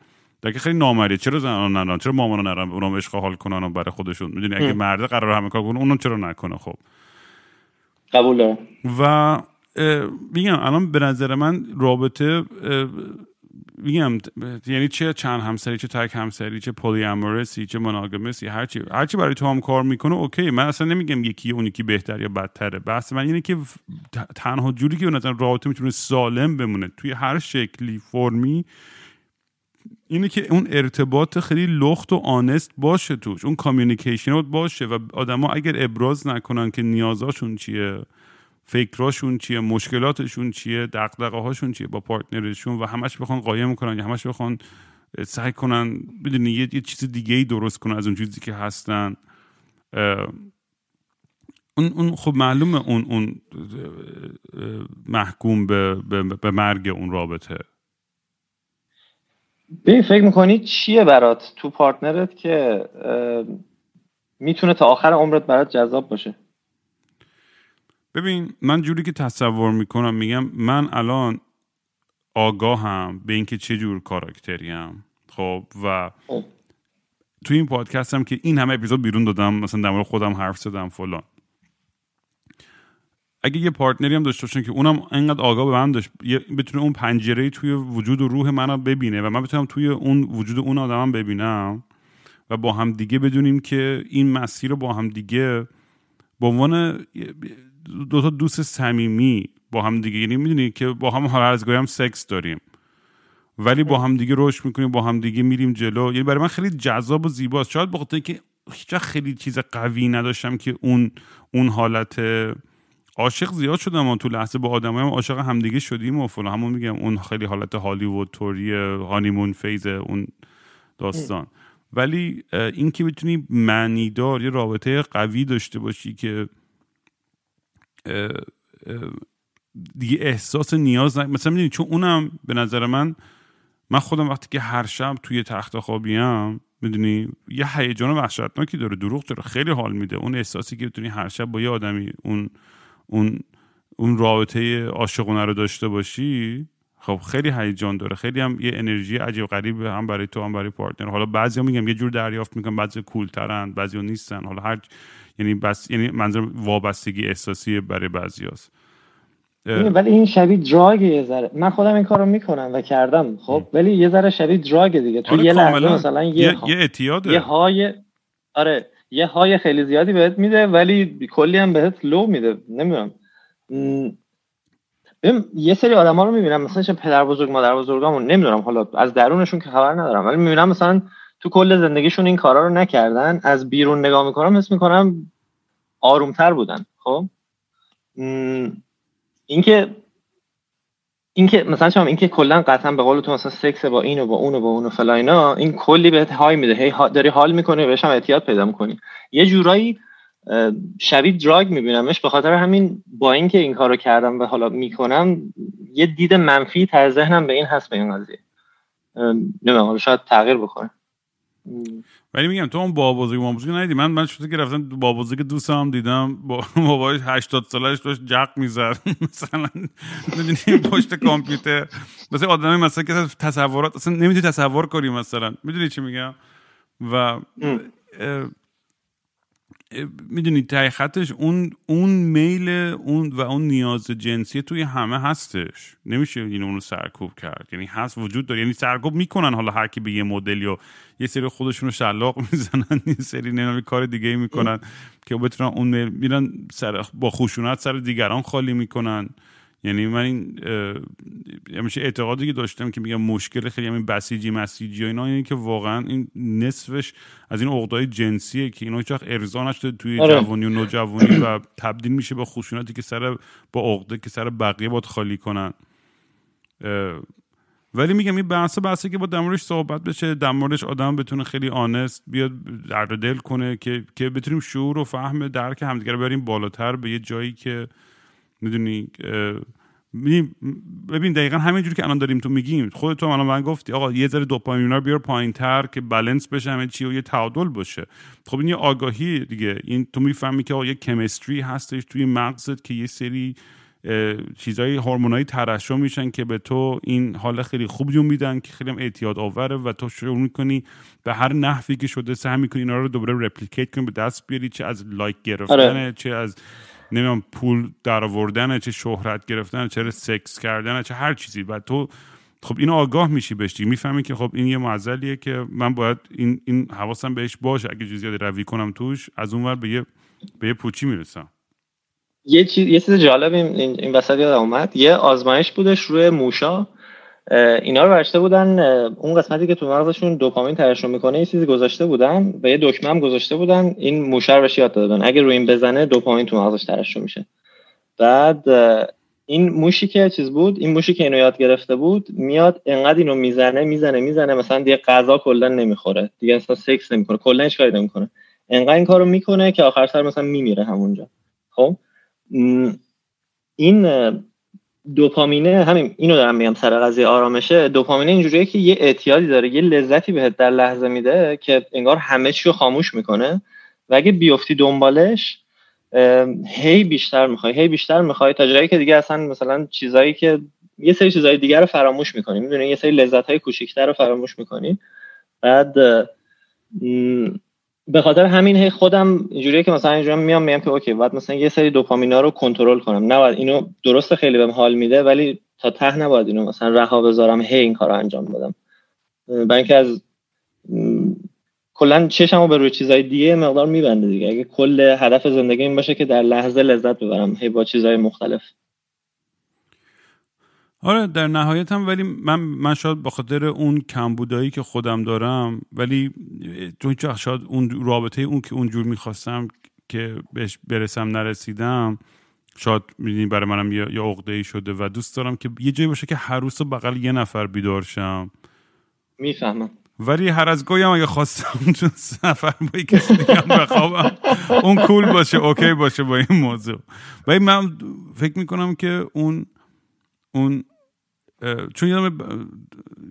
که خیلی نامریه چرا زنان نرن چرا مامان نرن اونم عشق حال کنن و برای خودشون؟ می‌دونی اگه مرد قرار همه کار کنه اونم چرا نکنه؟ خب. قبول و میگم الان به نظر من رابطه میگم یعنی چه چند همسری چه تک همسری چه polyamorous ی چه monogamous ی هرچی هرچی برای تو هم کار می‌کنه okay. من اصلا نمیگم یکی اون یکی بهتر یا بدتره. بحث من اینه که تنها جوری که به نظر رابطه می‌تونه سالم بمونه. توی هر شکلی فرمی اینه که اون ارتباط خیلی لخت و honest باشه توش. اون communication باشه و آدما اگر ابراز نکنن که نیازاشون چیه فکراشون چیه مشکلاتشون چیه دقدقه هاشون چیه با پارتنرشون و همش بخوان قایم کنن یا همش بخوان سعی کنن بدونی یه, یه چیز دیگه ای درست کنن از اون چیزی که هستن. اون, اون خب معلومه اون, اون محکوم به, به, به مرگ اون رابطه. ببین فکر می‌کنی چیه برات؟ تو پارتنرت که می‌تونه تا آخر عمرت برات جذاب باشه. ببین من جوری که تصور می‌کنم میگم من الان آگاهم به اینکه چه جور کاراکتریم. خب و خب. تو این پادکست هم که این همه اپیزود بیرون دادم مثلا در مورد خودم حرف زدم فلان. اگه یه پارتنری هم داشته باشن که اونم انقدر آگاه به من داشت بتونه اون پنجره توی وجود و روح منو ببینه و من بتونم توی اون وجود اون آدمم ببینم و با هم دیگه بدونیم که این مسیر رو با هم دیگه به عنوان دو تا دوست صمیمی با هم دیگه یعنی می‌دونی که با هم هر از هم سکس داریم. ولی با هم دیگه رشد می‌کنیم با هم دیگه میریم جلو. یعنی برای من خیلی جذاب و زیباست. شاید بخاطر که هیچ خیلی چیز قوی نداشتم که اون اون حالت عاشق زیاد شدم و تو لحظه با آدمای هم عاشق همدیگه شدیم و فلان. همون میگم اون خیلی حالت هالیوود توری هانیمون فیز اون داستان. ولی این که بتونی معنیدار یه رابطه قوی داشته باشی که دیگه احساس نیاز نه مثلا می‌دونی چون اونم به نظر من من خودم وقتی که هر شب توی تخت خوابیم می‌دونی یه هیجان وحشتناکی داره دروغ داره خیلی حال میده. اون احساسی که بتونی هر شب با یه آدمی اون اون اون رابطه عاشقانه رو داشته باشی خب خیلی هیجان داره. خیلی هم یه انرژی عجیب غریب هم برای تو هم برای پارتنر. حالا بعضیا میگم یه جور دریافت می‌کنن بعضی کولترن بعضی نیستن. حالا هر یعنی بس یعنی منظور وابستگی احساسی برای بعضیاست. ولی این شبیه دراگ یه ذره من خودم این کارو می‌کنم و کردم خب؟ ولی یه ذره شبیه دراگ دیگه. تو آره، یه لحظه مثلا یه یه اعتیاده. یه های آره. یه های خیلی زیادی بهت میده ولی کلی هم بهت لو میده. نمی‌دونم. یه سری آدم ها رو می‌بینم مثلا چه پدر بزرگ مادر بزرگامون نمی‌دونم. حالا از درونشون که خبر ندارم ولی می‌بینم مثلا تو کل زندگیشون این کارا رو نکردن. از بیرون نگاه می‌کنم حس می‌کنم آرومتر بودن. خب؟ اینکه اینکه مثلا شما اینکه کلا قطعا به قول تو مثلا سکس با اینو با اونو با اونو فلا اینا این کلی بهت های میده. هی داری حال می‌کنی بهش هم اعتیاد پیدا می‌کنی. یه جورایی شبیه دراگ میبینمش. به خاطر همین با اینکه این کارو کردم و حالا می‌کنم یه دید منفی تر ذهنم به این هست به این قضیه. نمی‌دونم شاید تغییر بکنه ولی میگم تو اون بابا بزرگ ما بزرگ ندیدی؟ من من شده که رفتم بابا بزرگ دوستم دیدم. با بابای 80 سالش داشت جق می‌زد. مثلا می‌دونی پشت کامپیوتر. مثلا آدمی مثلا که تصورات اصلا نمی‌تونی تصور کنی مثلا. می‌دونی چی میگم؟ و می‌دونی تای خطش اون اون میل اون و اون نیاز جنسی توی همه هستش. نمیشه این اونو سرکوب کرد. یعنی هست وجود داره. یعنی سرکوب می‌کنن حالا هر کی به یه مدل یا یه سری خودشونو شلاق می‌زنن یه سری نمی‌دونم کار دیگه می‌کنن که بتونن اون میرن سر با خشونت سر دیگران خالی می‌کنن. یعنی من این همیشه اعتقادی که داشتم که میگم مشکل خیلی همین بسیجی مسیجی و اینا اینه که واقعا این نصفش از این عقدای جنسیه که اینا هیچ ارضا نشده توی آره. جوانی و نوجوانی و تبدیل میشه به خشونتی که سر با عقده که سر بقیه باید خالی کنن ولی میگم این بحث بحثی که با دمارش صحبت بشه دمارش آدم بتونه خیلی آنست بیاد درد دل کنه که که بتونیم شعور و فهم درک همدیگه رو بریم بالاتر به یه جایی که می‌دونی ببین دقیقا همینجوری که الان داریم تو میگیم خودت تو الان من گفتی آقا یه ذره دوپامین بیار پایین تر که بالانس بشه همه چی و یه تعادل باشه خب این یه آگاهی دیگه این تو می‌فهمی که آقا یه chemistry هستش توی مغزت که یه سری چیزای هورمونایی ترشح میشن که به تو این حال خیلی خوب جون میدن که خیلی هم اعتیاد آوره و تو شروع می‌کنی به هر نحوی که شده سعی می‌کنی اینا رو دوباره replicate کنی به دست بیاری چه از لایک گرفتن آره. چه از نمی‌دونم پول در آوردن چه شهرت گرفتن چه سکس کردن چه هر چیزی. و تو خب اینو آگاه میشی بهش می‌فهمی که خب این یه معضلیه که من باید این این حواسم بهش باشه. اگه زیاده روی کنم توش از اونور به یه به یه پوچی می‌رسم. یه چیز یه چیز جالب این این وسط یاد اومد. یه آزمایش بودش روی موشا. اینا رو برشته بودن اون قسمتی که تو مغزشون دوپامین ترشح می‌کنه یه چیزی گذاشته بودن و یه دکمه هم گذاشته بودن این موشر بهش یاد دادن. اگه روی این بزنه دوپامین تو مغزش ترشح میشه. بعد این موشی که چیز بود این موشی که اینو یاد گرفته بود میاد انقدر اینو می‌زنه می‌زنه می‌زنه مثلا دیگه غذا کلا نمی‌خوره. دیگه اصلا سکس نمی‌کنه کلا هیچ کاری نمی‌کنه. انقدر این کارو می‌کنه که آخر سر مثلا میمیره همونجا. خب؟ این دوپامینه همین اینو دارم میگم سر قضیه آرامشه دوپامینه اینجوریه که یه اعتیادی داره یه لذتی بهت در لحظه میده که انگار همه چی رو خاموش می‌کنه و اگه بیفتی دنبالش هی بیشتر می‌خوای هی بیشتر می‌خوای تا جایی که دیگه اصلا مثلا چیزایی که یه سری چیزای دیگر رو فراموش می‌کنی می‌دونی؟ یه سری لذت های کوچیکتر رو فراموش می‌کنی. بعد به خاطر همین هی خودم اینجوریه که مثلا اینجوری میام میگم که اوکی بعد مثلا یه سری دوپامینا رو کنترل کنم. نباید اینو درست خیلی بهم حال میده ولی تا ته نباید اینو مثلا رها بذارم هی این کارو انجام بدم. برای اینکه از کلا چشمو به روی چیزای دیگه مقدار میبنده دیگه. اگه کل هدف زندگی این باشه که در لحظه لذت ببرم هی با چیزای مختلف. آره در نهایت هم ولی من من شاید به خاطر اون کمبودایی که خودم دارم ولی تو هیچ شاید اون رابطه اون که اونجور می‌خواستم که بهش برسم نرسیدم شاید می‌دونی برای منم یه, عقده ای شده و دوست دارم که یه جایی باشه که هر روز بغل یه نفر بیدار شم. می‌فهمم. ولی هر از گاهی هم اگه خواستم تو سفر با کسی دیگه بخوابم اون کول باشه اوکی باشه با این موضوع. ولی من فکر می‌کنم که اون اون چون یادم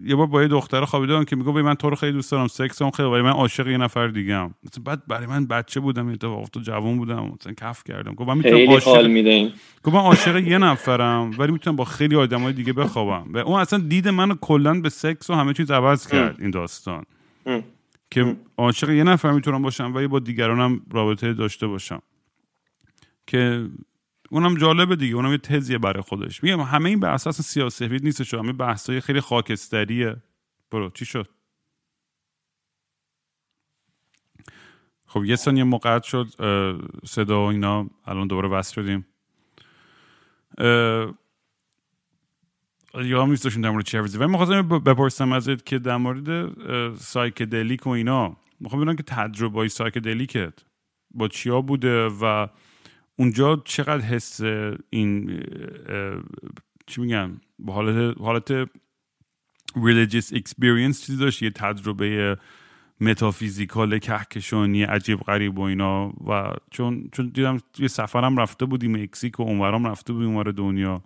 یه بار با یه دختر خوابیدم که میگه من تو رو خیلی دوست دارم سکس هم خیلی ولی من عاشق یه نفر دیگه ام. بعد برای من بچه بودم اتفاقا تو جوان بودم مثلا کف کردم. گفت من می‌تونم عاشق گفت من عاشق یه نفرم ولی می‌تونم با خیلی آدمای دیگه بخوابم. و اون اصلا دید منو کلا به سکس و همه چیز عوض کرد این داستان. که عاشق یه نفر می‌تونم باشم ولی با دیگرانم رابطه داشته باشم. که اونم جالبه دیگه اونم یه تزیه برای خودش. میگم همه این به اساس سیاسفید نیست همه بحثای خیلی خاکستریه. برو چی شد؟ خب یه ثانیه قطع شد صدا و اینا الان دوباره وصل شدیم. یا هم نیست داشتیم در مورد چی و می‌خواستم بپرسم ازت که در مورد psychedelic و اینا می‌خوام ببینم که تجربه های psychedelic ت با چیا بوده و اونجا چقدر حس این چی میگن به حالت حالت religious experience چیزی داشت یه تجربه متافیزیکال کهکشانی عجیب غریب و اینا. و چون چون دیدم یه سفرم رفته بودی مکزیک و اونورام رفته بودی اونور دنیا.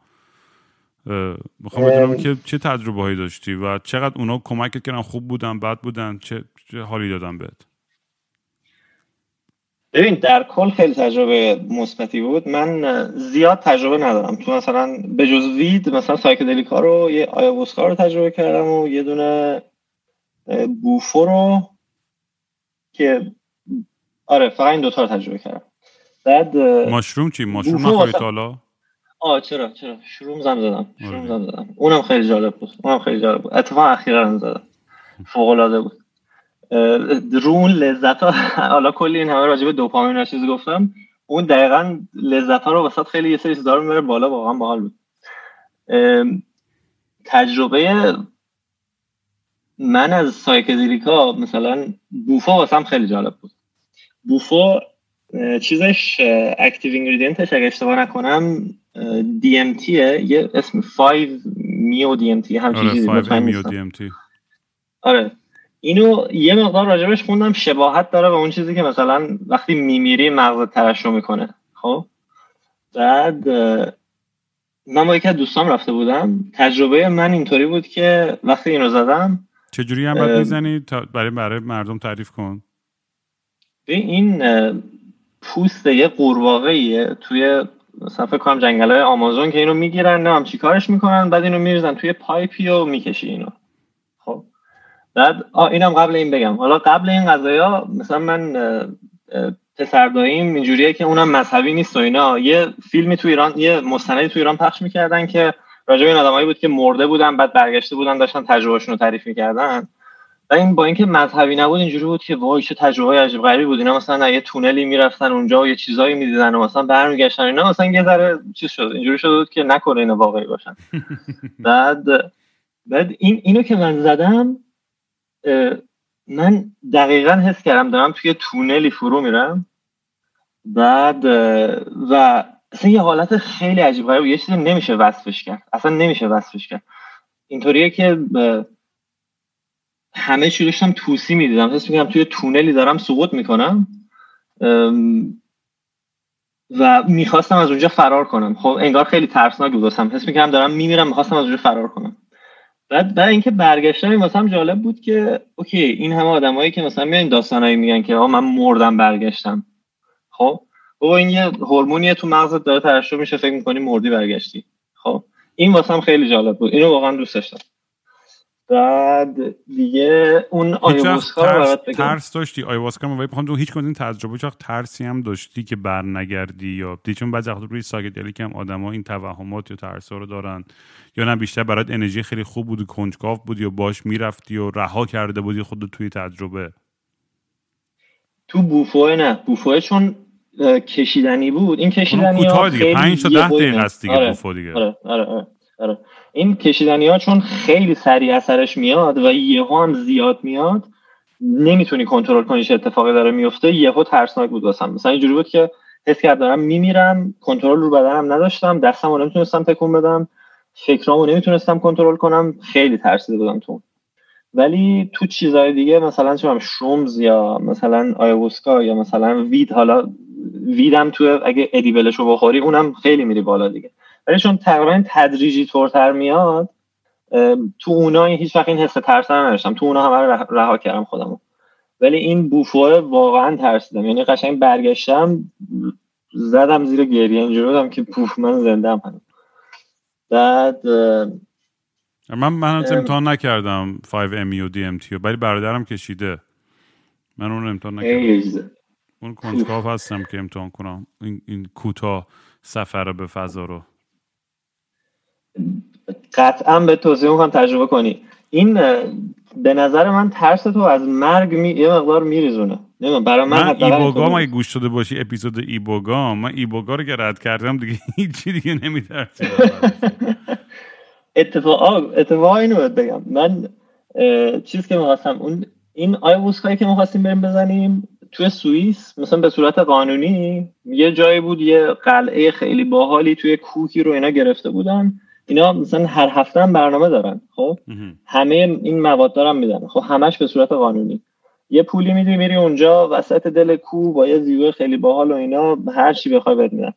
می‌خوام بدونم که چه تجربه هایی داشتی و چقدر اونا کمک کردن خوب بودن بد بودن چه, چه حالی دادن بهت؟ ببین در کل خیلی تجربه مثبتی بود. من زیاد تجربه ندارم. تو مثلا به جز وید مثلا سایکدلیکا رو یه آیاوسکا رو تجربه کردم و یه دونه بوفو رو که آره فقط این دوتا رو تجربه کردم. بعد ماشروم چی؟ ماشروم بوفو نخوری واسه- تا حالا؟ آه چرا چرا؟ شروم زم زدم. شروم آره. زم زدم. اونم خیلی جالب بود. اونم خیلی جالب بود. اتفاقا اخیرا زدم. فوق العاده بود. اون لذت ها حالا کلی این همه راجع به دوپامین و چیز گفتم. اون دقیقا لذت ها رو وسط خیلی یه سری چیزا رو می‌بره بالا واقعا باحال بود. تجربه من از psychedelic ا مثلا بوفو واسم خیلی جالب بود. بوفو اه، چیزش active ingredient ش اگه اشتباه نکنم DMT ه یه اسم 5 میو دی ام تی همچین آره چیزی 5 مطمئن میو نیستم. دی ام تی آره. اینو یه مقدار راجبش خوندم شباهت داره به اون چیزی که مثلا وقتی میمیری مغزت ترشح می‌کنه. خب؟ بعد من با یکی از دوستام رفته بودم. تجربه من اینطوری بود که وقتی اینو زدم چجوری هم اه، می‌زنی؟ برای برای مردم تعریف کن. به این پوست یه قورباغه‌ایه توی مثلا فکر کنم جنگل های آمازون که اینو می‌گیرن نه هم چی کارش می‌کنن بعد اینو میریزن توی پایپی و می‌کشی اینو. بعد اینم قبل این بگم. حالا قبل این قضايا مثلا من پسر داییم اینجوریه که اونم مذهبی نیست و اینا. یه فیلمی تو ایران یه مستندی تو ایران پخش می‌کردن که راجع به این آدمایی بود که مرده بودن بعد برگشته بودن داشتن تجربهشون رو تعریف می‌کردن. و این با اینکه مذهبی نبود اینجوری بود که وای چه تجربه عجیب غریبی بود. اینا مثلا یه تونلی می‌رفتن اونجا و یه چیزایی می‌دیدن و مثلا برمیگشتن. اینا مثلا یه ذره چیز شد اینجوری شده بود که نکنه اینا واقعی باشن. بعد بعد این اینو که من زدم من دقیقا حس کردم دارم توی تونلی فرو میرم. بعد و اصلا یه حالت خیلی عجیب غریب یه چیزی نمیشه وصفش کرد. اصلا نمیشه وصفش کرد. اینطوریه که همه چی داشتم توسی می‌دیدم. حس می‌کنم توی تونلی دارم سقوط می‌کنم. و می‌خواستم از اونجا فرار کنم. خب انگار خیلی ترسناک بود حس می‌کنم دارم میمیرم می‌خواستم از اونجا فرار کنم. بعد بعد اینکه این واسم جالب بود که okay این همه آدمایی که مثلا میان داستانایی میگن که آقا من مردم برگشتم. خب؟ بابا این یه هورمونیه تو مغزت داره ترشح میشه فکر می‌کنی مردی برگشتی. خب؟ این واسم خیلی جالب بود. اینو واقعا دوست داشتم. بعد دیگه اون وقت آیواسکا رو ترس, ترس داشتی؟ آیواسکا من می‌خوام تو هیچ این تجربه هیچ وقت ترسی هم داشتی که بر نگردی یا دی؟ چون بعضی وقتا روی psychedelic هم آدما این توهمات یا ترس رو دارن. یا نه بیشتر برات انرژی خیلی خوب بود و کنجکاو بودی و باش می‌رفتی و رها کرده بودی خودت توی تجربه؟ تو بوفوه نه. بوفوه چون کشیدنی بود. این کشیدنی ها دیگه. خیلی 5 تا یه 10 بوی دقیقه. است دیگه آره. بوفو دیگه. آره. آره. آره. آره. این کشیدنی ها چون خیلی سریع اثرش میاد و یهو هم زیاد میاد نمی‌تونی کنترل کنی چه اتفاقی داره میفته یهو ترسناک بود واسم. مثلا اینجوری بود که حس کرد دارم میمیرم کنترل رو بدنم نداشتم دستم رو نمی‌تونستم تکون بدم فکرامو نمی‌تونستم کنترل کنم خیلی ترسیده بودم تو. ولی تو چیزهای دیگه مثلا چه شرومز یا مثلا آیوسکا یا مثلا وید حالا ویدم تو اگه ادیبلش رو بخوری اونم خیلی میری بالا دیگه. ولی چون تقریبا تدریجی طورتر میاد تو اونا هیچ وقت این حس ترس رو نداشتم. تو اونا همه رو ره- رها کردم خودمو. ولی این بوفوه واقعا ترسیدم. یعنی قشنگ برگشتم زدم زیر گریه اینجوری بودم که پوف من زنده هم بعد من من. امتحان نکردم 5 ام و تی ولی برادرم کشیده. من اون امتحان نکردم. اون کنجکاو هستم که امتحان کنم. این, این کوتاه سفر به فضا رو. قطعا به توضیح می‌کنم تجربه کنی. این به نظر من ترس تو از مرگ می... یه مقدار میریزونه. نمی‌دونم برای من, من ایبوگام اگه گوش شده باشی اپیزود ایبوگام من ایبوگا رو که رد کردم دیگه هیچی دیگه نمیترسیدم اتفاق اتفاق اینو بهت بگم. من چیز که می‌خواستم اون این آیووسکایی که می‌خواستیم بریم بزنیم توی سوئیس مثلا به صورت قانونی یه جایی بود یه قلعه خیلی باحالی توی کوهی رو اینا گرفته بودن. اینا مثلا هر هفته هم برنامه دارن خب؟ همه این مواد دارن میدن. خب همش به صورت قانونی. یه پولی میدی میری اونجا وسط دل کوه با یه زیوه خیلی باحال و اینا هر چی بخوای بهت میدن.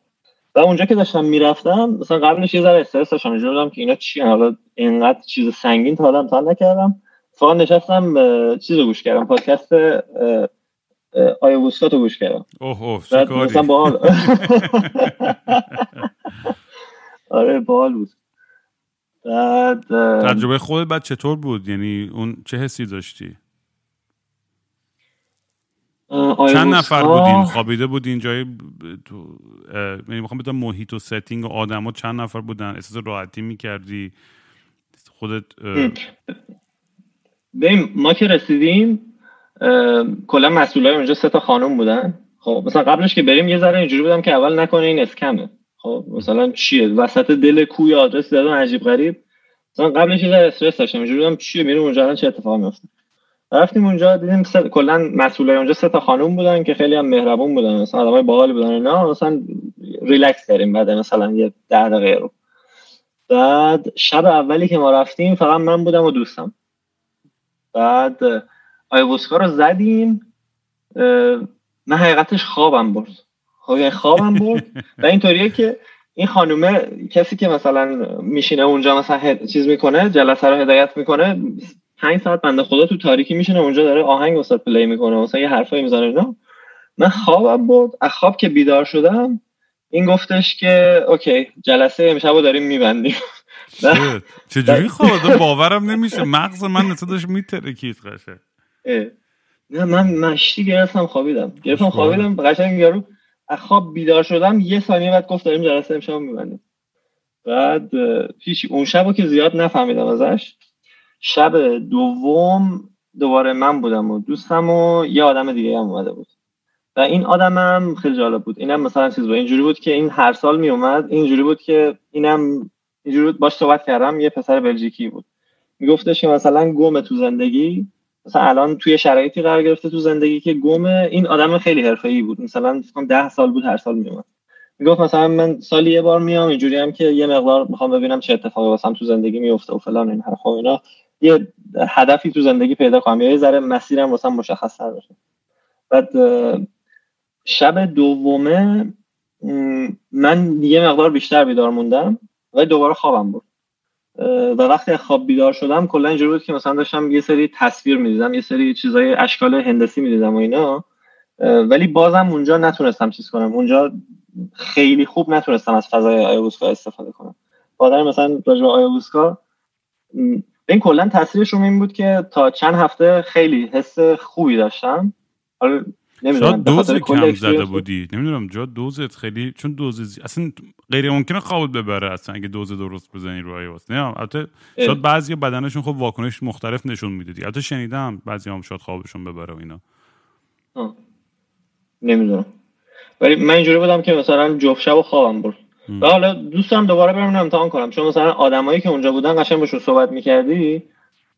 و اونجا که داشتم می‌رفتم مثلا قبلش یه ذره استرس داشتم بودم که اینا چی حالا اینقدر چیز سنگین تا حالا نکردم. فقط نشستم چیز رو گوش کردم پادکست اه، آیووسکا رو گوش کردم. اوه اوه مثلا باحال. آره باحال بود. بعد تجربه خودت بعد چطور بود؟ یعنی اون چه حسی داشتی؟ چند نفر بودین؟ خوابیده بودین؟ جای تو یعنی می‌خوام بدم محیط و ستینگ و آدما چند نفر بودن؟ احساس راحتی می‌کردی؟ خودت ببین ما که رسیدیم کلا مسئولای اونجا سه تا خانم بودن. خب مثلا قبلش که بریم یه ذره اینجوری بودم که اول نکنه این اسکمه. خب مثلا چیه؟ وسط دل کوی آدرس دادن عجیب غریب. مثلا قبلش یه استرس داشتم اینجوری چیه میریم اونجا چه اتفاقی میفته رفتیم اونجا دیدیم س... کلا مسئولای اونجا سه تا خانم بودن که خیلی هم مهربون بودن مثلا آدمای باحالی بودن اینا. مثلا ریلکس کردیم بعد مثلا یه ده دقیقه رو. بعد شب اولی که ما رفتیم فقط من بودم و دوستم. بعد آیوسکا رو زدیم من حقیقتش خوابم برد. خوابم برد و اینطوریه که این خانومه کسی که مثلا میشینه اونجا مثلا چیز می‌کنه جلسه رو هدایت می‌کنه پنج ساعت بنده خدا تو تاریکی میشینه اونجا داره آهنگ وسط پلی می‌کنه مثلا یه حرفایی می‌زنه اینا. من خوابم برد از خواب که بیدار شدم این گفتش که اوکی جلسه امشب داریم میبندیم. چجوری خواب؟ باورم نمیشه. مغز من نتادش میترکید قشه نه من مشتی گرفتم خوابیدم. گرفتم خوابیدم. قشنگ یارو خواب بیدار شدم یه ثانیه بعد گفت داریم جلسه امشب میبندیم. بعد هیچ اون شب که زیاد نفهمیدم ازش. شب دوم دوباره من بودم و دوستم و یه آدم دیگه هم اومده بود. و این آدمم خیلی جالب بود. اینم مثلا چیز بود. اینجوری بود که این هر سال می اومد اینجوری بود که اینم اینجوری بود. باش صحبت کردم. یه پسر بلژیکی بود. میگفتش که مثلا گم تو زندگی. مثلا الان توی شرایطی قرار گرفته تو زندگی که گم این آدم خیلی ای بود. مثلا ده سال بود هر سال میومد می‌گفت مثلا من سالی یه بار میام اینجوری هم که یه مقدار می‌خوام ببینم چه اتفاقی واسم تو زندگی میفته و فلان این حرفا اینا. یه هدفی تو زندگی پیدا کنم. یه ذره مسیرم واسم مشخص تر بشه بعد شب دومه من یه مقدار بیشتر بیدار موندم و دوباره خوابم بود و وقتی خواب بیدار شدم کلا اینجوری بود که مثلا داشتم یه سری تصویر می‌دیدم یه سری چیزای اشکال هندسی می‌دیدم و اینا. ولی بازم اونجا نتونستم چیز کنم. اونجا خیلی خوب نتونستم از فضای آیوسکا استفاده کنم. با مثلا راجع آیوسکا این کلا تاثیرش این بود که تا چند هفته خیلی حس خوبی داشتم. حالا نمی‌دونم دوز کم زده بودی. نمی‌دونم جا دوزت خیلی چون دوز زی... اصلا غیر ممکنه خوابت ببره اصلا اگه دوز درست بزنی رو آیواس نه البته شاید بعضی بدنشون خب واکنش مختلف نشون می‌دادی البته شنیدم بعضی هم شاید خوابشون ببره و اینا. نمی‌دونم. ولی من اینجوری بودم که مثلا جفت شب و خوابم برد. و حالا دوستم دوباره برم امتحان کنم. چون مثلا آدمایی که اونجا بودن قشنگ بهشون صحبت می‌کردی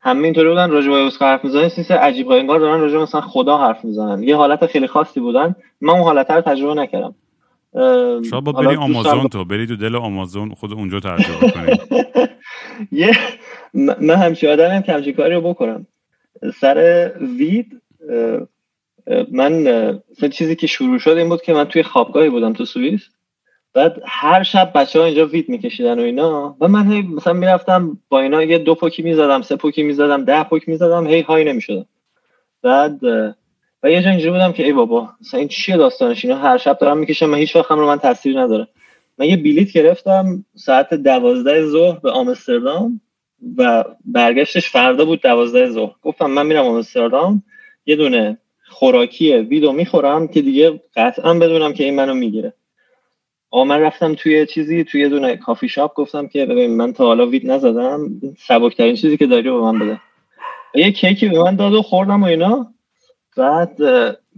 همه اینطوری بودن راجع به اسکار حرف می‌زنن سیس عجیب انگار دارن راجع مثلا خدا حرف می‌زنن. یه حالت خیلی خاصی بودن. من اون حالت رو تجربه نکردم. شاید با بری آمازون تو بری تو دل آمازون خود اونجا تجربه کنی. یه من همیشه آدمم که کاری رو بکنم. سر وید من چیزی که شروع شد این بود که من توی خوابگاهی بودم تو سوئیس. بعد هر شب بچه ها اینجا وید میکشیدن و اینا. و من هی مثلا می‌رفتم با اینا یه دو پوکی می‌زدم سه پوکی می‌زدم ده پوک می‌زدم هی های نمی‌شدم. بعد و یه جا اینجوری بودم که ای بابا مثلا این چیه داستانش؟ اینا هر شب دارم می‌کشم من هیچ وقت هم رو من تاثیر نداره. من یه بلیت گرفتم ساعت دوازده ظهر به آمستردام و برگشتش فردا بود دوازده ظهر. گفتم من میرم آمستردام یه دونه خوراکی ویدو می‌خورم که دیگه قطعا بدونم که این منو می‌گیره. آقا من رفتم توی چیزی توی دونه کافی شاپ گفتم که ببین من تا حالا وید نزدم سبکترین چیزی که داری به من بده. یه کیکی به من داد و خوردم و اینا. بعد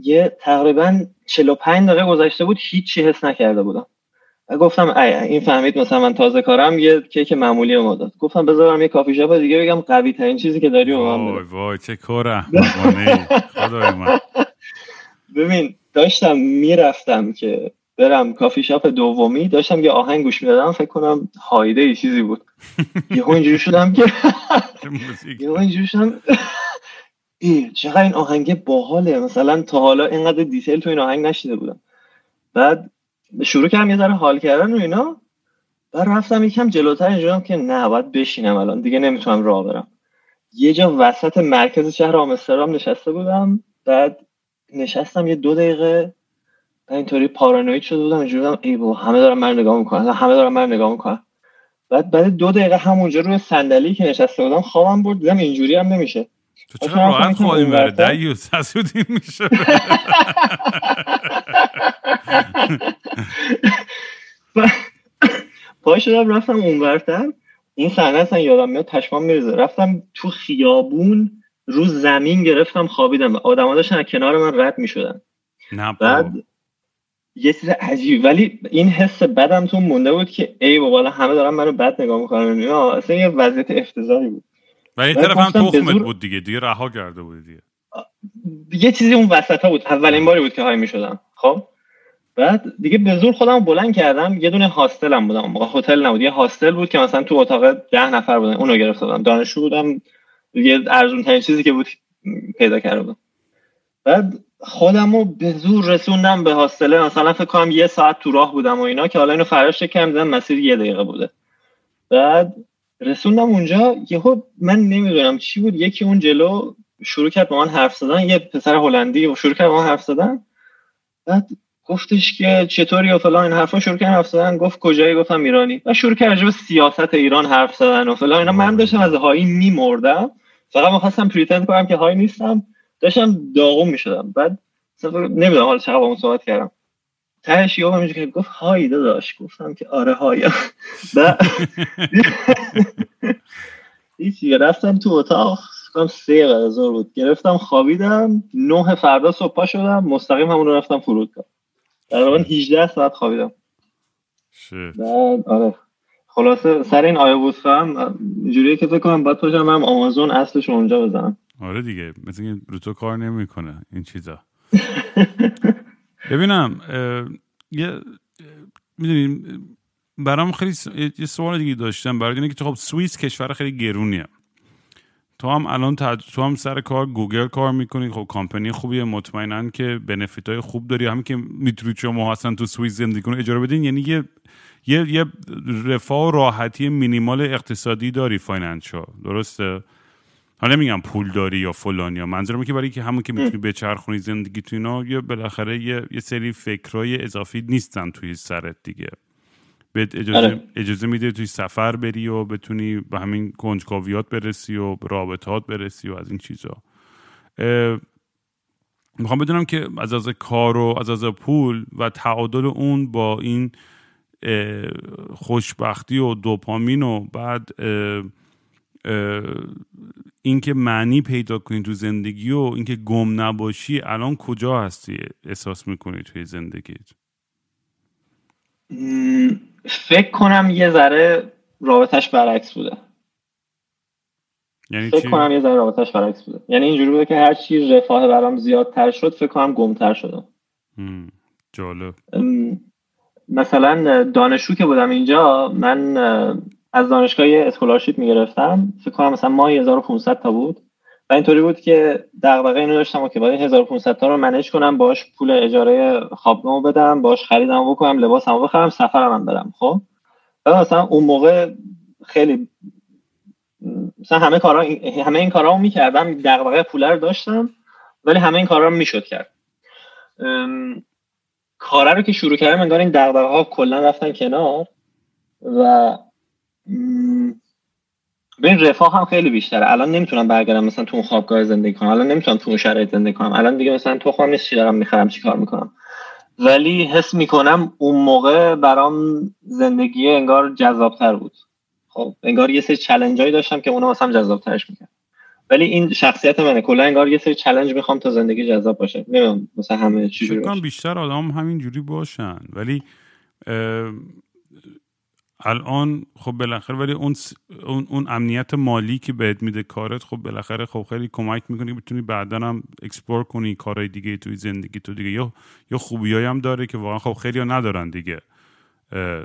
یه تقریبا 45 دقیقه گذشته بود هیچی حس نکرده بودم. و گفتم ای این فهمید مثلا من تازه کارم یه کیک معمولی ما داد گفتم بذارم یه کافی شاپ دیگه بگم قوی ترین چیزی که داری به من بده. وای چه کار خدای من. ببین داشتم می‌رفتم که برم کافی شاپ دومی داشتم یه آهنگ گوش می‌دادم فکر کنم هایده یه چیزی بود. یهو اینجوری شدم که یهو اینجوری شدم. ای چقدر این آهنگ باحاله. مثلا تا حالا اینقدر دیتیل تو این آهنگ نشیده بودم. بعد شروع کردم یه ذره حال کردن و اینا. بعد رفتم یکم جلوتر اینجورم که نه باید بشینم الان. دیگه نمی‌تونم راه برم. یه جا وسط مرکز شهر آمستردام نشسته بودم. بعد نشستم یه دو دقیقه. اینطوری پارانوید شده بودم اینجوری بودم ای بابا همه دارن من نگاه می‌کنن همه دارن من نگاه می‌کنن. بعد بعد دو دقیقه همونجا روی صندلی که نشسته بودم خوابم برد دیدم اینجوری هم نمیشه. تو چرا راحت خواهی بره؟ دیوز حسودی میشه. پا شدم رفتم اونورتر. این صحنه اصلا یادم میاد تشمام میرزه رفتم تو خیابون رو زمین گرفتم خوابیدم. آدم داشتن کنار من رد می‌شدن. بعد یه چیز عجیب. ولی این حس بدم تو مونده بود که ای بابا همه دارن منو بد نگاه می‌کنن. اصلا یه وضعیت افتضاحی بود. و این طرف هم تخمت بود دیگه. دیگه رها کرده بود دیگه. یه چیزی اون وسط ها بود. اولین باری بود که های می‌شدم. خب؟ بعد دیگه به زور خودم بلند کردم. یه دونه هاستلم بودم. موقع هتل نبود. یه هاستل بود که مثلا تو اتاق ده نفر بودن. اونو گرفته بودم دانشجو بودم. یه ارزون ترین چیزی که بود پیدا کرده بودم. بعد خودم رو به زور رسوندم به هاستله مثلا فکر کنم یه ساعت تو راه بودم و اینا که حالا اینو فرش کم دیدم مسیر یه دقیقه بوده. بعد رسوندم اونجا یهو من نمی‌دونم چی بود. یکی اون جلو شروع کرد با من حرف زدن یه پسر هلندی شروع کرد با من حرف زدن. بعد گفتش که چطوری و فلان این حرفا شروع کرد حرف زدن. گفت کجایی؟ گفتم ایرانی. و شروع کرد به سیاست ایران حرف زدن و فلان. اینا من داشتم از هایی میمردم. فقط می‌خواستم پریتند کنم که هایی نیستم. داشتم داغون می‌شدم. بعد نمی‌دونم حالا چقدر با اون صحبت کردم. تهش یهو همینجور که گفت هایی داداش. گفتم که آره هایی. هیچی رفتم تو اتاق. کنم سه بعد بود. گرفتم خوابیدم. نه فردا صبح پا شدم. مستقیم همون رو رفتم فرودگاه. تقریبا 18 ساعت خوابیدم. آره. خلاصه سر این آیا بود هم جوریه که فکر کنم باید پاشم هم آمازون اصلش اونجا بزنم. آره دیگه مثل این رو تو کار نمی‌کنه این چیزا. ببینم یه می‌دونیم برام خیلی یه سوال دیگه داشتم برای اینه که تو خب سوئیس کشور خیلی گرونیه. تو هم الان تو هم سر کار گوگل کار می‌کنی خب کامپنی خوبیه مطمئنا که بنفیت های خوب داری. همین که می‌تونید شما اصلا تو سوئیس زندگی کنید اجاره بدین. یعنی یه یه, یه رفاه و راحتی مینیمال اقتصادی داری فاینانشال. درسته؟ حالا میگم پول داری یا فلان یا منظورم که برای که همون که می‌تونی بچرخونی زندگی تو اینا یا بالاخره یه, یه سری فکرای اضافی نیستن توی سرت دیگه. بهت اجازه, آره. اجازه میده توی سفر بری و بتونی به همین کنجکاویات برسی و به رابطات برسی و از این چیزا. می‌خوام بدونم که از از کار و از از پول و تعادل اون با این خوشبختی و دوپامین و بعد اینکه معنی پیدا کنی تو زندگی و اینکه گم نباشی الان کجا هستی احساس می‌کنی توی زندگیت؟ فکر کنم یه ذره رابطش برعکس بوده. یعنی فکر کنم یه ذره رابطش برعکس بوده. یعنی اینجوری بوده که هر چی رفاه برام زیادتر شد فکر کنم گمتر شدم. جالب. مثلا دانشجو که بودم اینجا من از دانشگاه اسکولارشیپ می‌گرفتم. فکر کنم مثلا ماه 1500 تا بود. و اینطوری بود که دغدغه اینو داشتم که باید 1500 تا رو منیج کنم باش پول اجاره خوابگاهمو بدم باش خریدم بکنم لباسمو بخرم سفرم هم برم خب؟ و مثلا اون موقع خیلی مثلا همه کارا همه این کارا رو می‌کردم دغدغه پول رو داشتم ولی همه این کارا رو می‌شد کرد. کارا رو که شروع کردم انگار این دغدغه ها کلا رفتن کنار و ببین رفاه هم خیلی بیشتره. الان نمی‌تونم برگردم مثلا تو اون خوابگاه زندگی کنم. الان نمی‌تونم تو اون شرایط زندگی کنم. الان دیگه مثلا تو خواهم نیست چی دارم می‌خرم چی کار می‌کنم؟ ولی حس می‌کنم اون موقع برام زندگی انگار جذابتر بود. خب انگار یه سری چلنجایی داشتم که اونا مثلا جذابترش می‌کرد ولی این شخصیت منه. کلا انگار یه سری challenge می‌خوام تا زندگی جذاب باشه. نمی‌دونم مثلا همه چیزی بیشتر آدم همین جوری باشن. ولی الان خب بالاخره ولی اون اون, اون امنیت مالی که بهت میده کارت خب بالاخره خب خیلی کمک می‌کنه بتونی بعدا هم explore کنی کارهای دیگه توی زندگی تو دیگه. یا یا خوبیایی هم داره که واقعا خب خیلی ندارن دیگه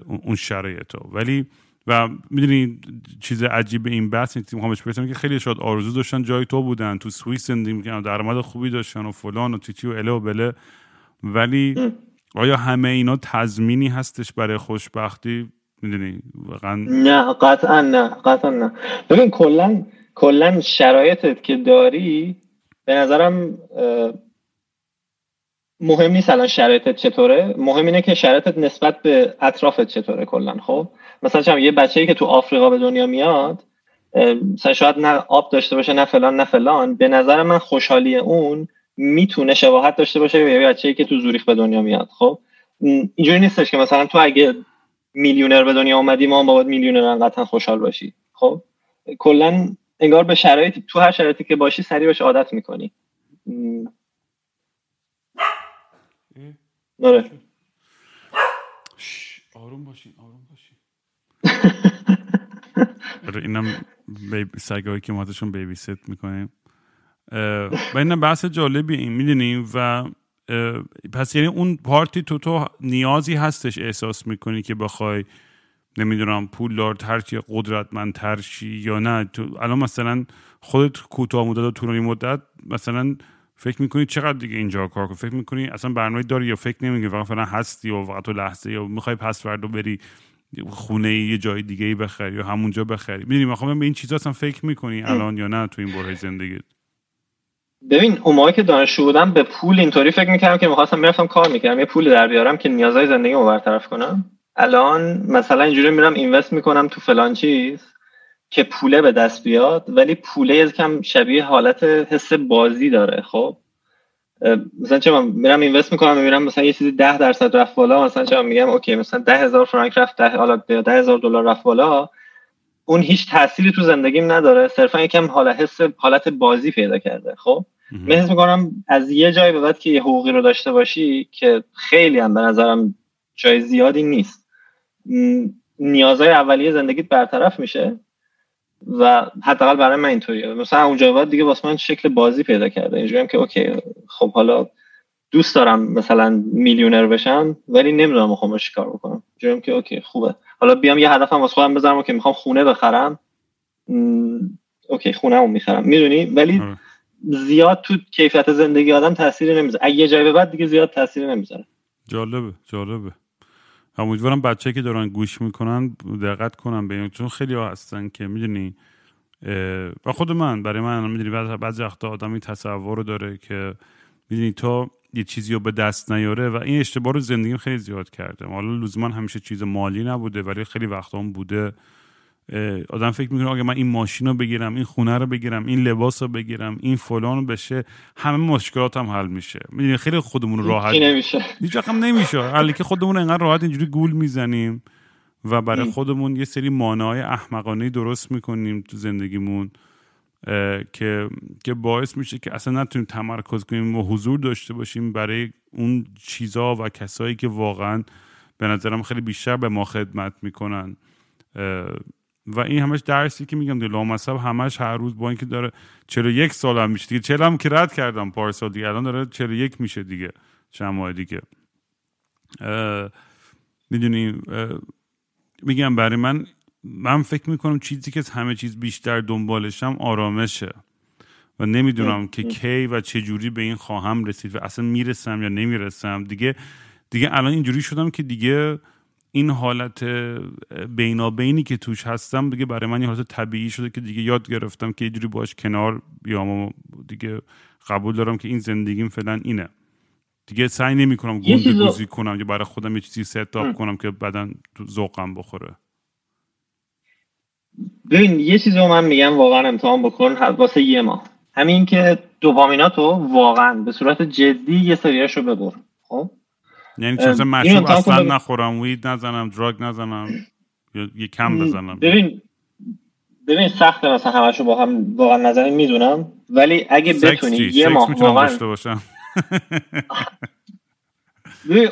اون شرایطو. ولی و می‌دونی چیز عجیب این بحث این میخوامش بگم که خیلی شاید آرزو داشتن جای تو بودن تو سوئیس زندگی می‌کنن درآمد خوبی داشتن و فلان و تیتی و اله و بله. ولی آیا همه اینا تضمینی هستش برای خوشبختی؟ می‌دونی؟ واقعا نه قطعا نه قطعا نه. ببین کلا کلا شرایطت که داری به نظرم مهم نیست الان شرایطت چطوره. مهم اینه که شرایطت نسبت به اطرافت چطوره کلا خب؟ مثلا چم یه بچه‌ای که تو آفریقا به دنیا میاد مثلا شاید نه آب داشته باشه نه فلان نه فلان. به نظر من خوشحالی اون می‌تونه شباهت داشته باشه به یه بچه‌ای که تو زوریخ به دنیا میاد خب؟ اینجوری نیستش که مثلا تو اگه میلیونر به دنیا اومدی ما باید میلیونر قطعا خوشحال باشی. خب؟ کلا انگار به شرایط تو هر شرایطی که باشی سریع بهش عادت می‌کنی. آره. آروم باشین آروم باشین. آره اینم سگایی که ما بیبی ست می‌کنیم. و این بحث جالبی این می‌دونی؟ و پس یعنی اون پارتی تو تو نیازی هستش احساس می‌کنی که بخوای نمی‌دونم پول دار ترچی قدرتمند ترشی یا نه؟ تو الان مثلا خودت کوتاه مدت و طولانی مدت مثلا فکر می‌کنی چقدر دیگه اینجا کار کنی؟ فکر می‌کنی اصلا برنامه داری یا فکر نمی‌کنی؟ فقط فعلا هستی و فقط تو لحظه یا می‌خوای پس فردا بری خونه یه جای دیگه ای بخری یا همونجا بخری؟ می‌دونی می‌خوام به این چیزا اصلا فکر می‌کنی الان یا نه تو این برای زندگیت؟ ببین اون موقع که دانشجو بودم به پول اینطوری فکر می‌کردم که می‌خواستم می‌رفتم کار می‌کردم. یه پول در بیارم که نیازهای زندگی رو برطرف کنم. الان مثلا اینجوری میرم اینوست می‌کنم تو فلان چیز که پوله به دست بیاد ولی پوله از کم شبیه حالت حس بازی داره خب؟ مثلا چه من میرم اینوست می‌کنم می‌بینم مثلا یه چیزی ده درصد رفت بالا مثلا چه میگم اوکی مثلا ده هزار فرانک رفت ده حالا ده هزار دلار رفت بالا اون هیچ تأثیری تو زندگیم نداره. صرفا یکم حالا حس حالت بازی پیدا کرده خب؟ من حس می‌کنم از یه جای به بعد که یه حقوقی رو داشته باشی که خیلی هم به نظرم جای زیادی نیست. نیازهای اولیه زندگیت برطرف میشه و حداقل برای من اینطوریه. مثلا اونجا بعد دیگه واسه من شکل بازی پیدا کرده. اینجوری که okay خب حالا دوست دارم مثلا میلیونر بشم ولی نمی‌دونم می‌خوام کار بکنم. اینجوری که okay خوبه. حالا بیام یه هدفم واسه خودم بذارم که می‌خوام خونه بخرم. okay خونه هم می‌خرم. می‌دونی؟ ولی زیاد تو کیفیت زندگی آدم تاثیری نمی‌ذاره. از یه جای به بعد دیگه زیاد تاثیری نمی‌ذاره. جالبه جالبه. امیدوارم بچه که دارن گوش می‌کنن دقت کنن به این چون خیلی ها هستن که می‌دونی و خود من برای من می‌دونی بعضی وقتا آدمی تصور رو داره که می‌دونی تو یه چیزی رو به دست نیاره و این اشتباه رو زندگیم خیلی زیاد کرده. حالا لزوما همیشه چیز مالی نبوده ولی خیلی وقتا هم بوده. آدم فکر می‌کنه اگه من این ماشین رو بگیرم این خونه رو بگیرم این لباس رو بگیرم این فلان رو بشه همه مشکلات هم حل میشه. می‌دونی خیلی خودمون رو راحت نمیشه. هیچ هم نمیشه. حالی که خودمون انقدر راحت اینجوری گول می‌زنیم و برای خودمون یه سری مانعهای احمقانه درست می‌کنیم تو زندگیمون که که باعث میشه که اصلا نتونیم تمرکز کنیم و حضور داشته باشیم برای اون چیزا و کسایی که واقعا به نظرم خیلی بیشتر به ما خدمت می‌کنن. و این همش درسی که میگم دیگه لامصب همش هر روز با اینکه داره 41 سال هم میشه دیگه. 40 هم که رد کردم پارسال دیگه الان داره 41 میشه دیگه چند ماه دیگه می‌دونی میگم برای من من فکر می‌کنم چیزی که همه چیز بیشتر دنبالشم آرامشه. و نمی‌دونم که کی و چه جوری به این خواهم رسید و اصلا می‌رسم یا نمی‌رسم. دیگه دیگه الان اینجوری شدم که دیگه این حالت بینابینی که توش هستم دیگه برای من یه حالت طبیعی شده که دیگه یاد گرفتم که یه جوری باش کنار بیام و دیگه قبول دارم که این زندگیم فعلا اینه. دیگه سعی نمی کنم گنده گوزی کنم یا برای خودم یه چیزی ستاپ کنم که بعدا ذوقم بخوره. ببین یه چیزی رو من میگم واقعا امتحان بکن واسه یه ماه. همین که دوپامیناتو واقعا به صورت جدی یه سریاش رو ببر. خب؟ یعنی چون مشروب اصلا نخورم وید نزنم دراگ نزنم یا یه کم بزنم. ببین ببین سخته مثلا همشو با هم واقعا نزنیم می‌دونم. ولی اگه بتونی یه ماه واقعا داشته باشم.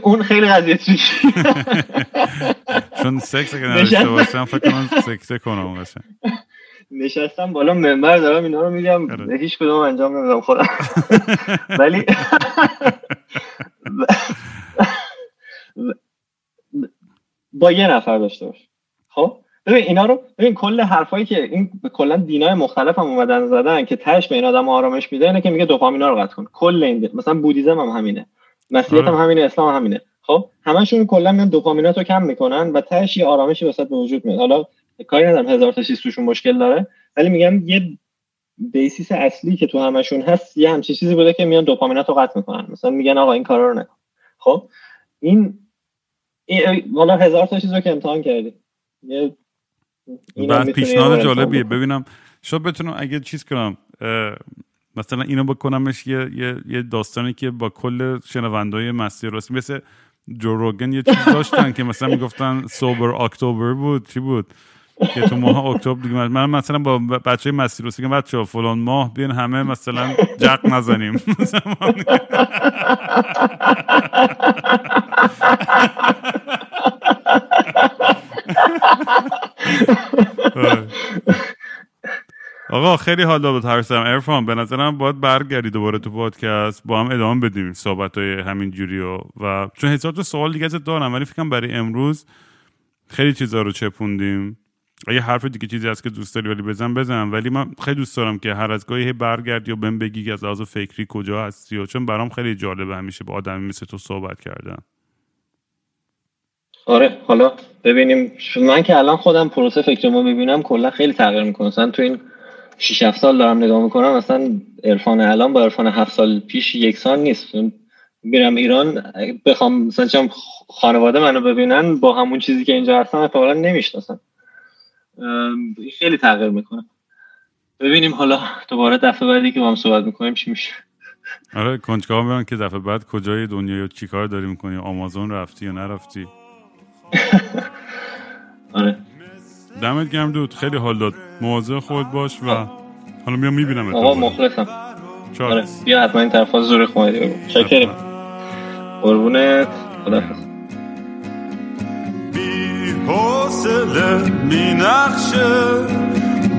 اون خیلی قضیه چون سکس اگه نداشته باشم فکر کنم سکته کنم قشنگ. نشستم بالا منبر دارم اینا رو میگم. آره. هیچ کدوم انجام نمیدم خودم. ولی با یه نفر داشته باش. خب؟ ببین اینا رو ببین کل حرفایی که این کلا دینای مختلف هم اومدن زدن که تهش به این آدم آرامش میده اینه که میگه دوپامینا رو قطع کن. کل این مثلا بودیزم هم همینه. مسیحیت هم آره. همینه اسلام هم همینه. خب؟ همشون کلا میان دوپامینات رو کم می‌کنن و تهش یه آرامشی وسط به وجود میاد. حالا کاری ندارم هزار تا چیز توشون مشکل داره ولی میگم یه بیسیس اصلی که تو همشون هست یه همچین چیزی بوده که میان دوپامینات رو قطع می‌کنن. مثلا میگن آقا این کارا رو نکن. خب؟ این والا هزار تا چیز رو که امتحان کردی. بعد پیشنهاد جالبیه. ببینم. شاید بتونم اگه چیز کنم مثلا اینو بکنمش یه, یه،, یه داستانی که با کل شنوندای مستی راستی مثل جو روگن یه چیز داشتن که مثلا می‌گفتن سوبر اکتبر بود. چی بود؟ که تو ماه اکتبر دیگه من مثلا با بچه راستی که بچه فلان ماه بیان همه مثلا جق نزنیم. آقا خیلی حالا بود ترسم. ارفان به نظرم باید برگردی دوباره تو پادکست. با هم ادامه بدیم صحبت های همین جوری و, و چون هزار تا سوال دیگه دارم ولی فکرم برای امروز خیلی چیزا رو چپوندیم. اگه حرف دیگه چیزی هست که دوست داری ولی بزن بزن ولی من خیلی دوست دارم که هر از گاهی برگردی و بهم بگی از لحاظ فکری کجا هستی و چون برام خیلی جالبه همیشه با آدمی مثل تو صحبت کردن. آره حالا ببینیم. من که الان خودم پروسه فکر ما ببینم کلا خیلی تغییر می‌کنه. مثلا تو این 6 7 سال دارم نگاه می‌کنم مثلا عرفان الان با عرفان 7 سال پیش یکسان نیست. میرم ایران بخوام مثلا خانواده منو ببینن با همون چیزی که اینجا هستن احتمالاً نمی‌شناسن. خیلی تغییر می‌کنه. ببینیم حالا دوباره دفعه بعدی که با هم صحبت می‌کنیم چی میشه. آره کنجکاو میان که دفعه بعد کجای دنیا یا چیکار داری می‌کنی؟ آمازون رفتی یا نرفتی؟ آره. دمت گرم دود. خیلی حال داد. مواظب خود باش و حالا میام می‌بینم آقا مخلصم. آره. بیا حتما این طرف زور خواهی شکریم. قربونت. خدافظ حوصله می نقشه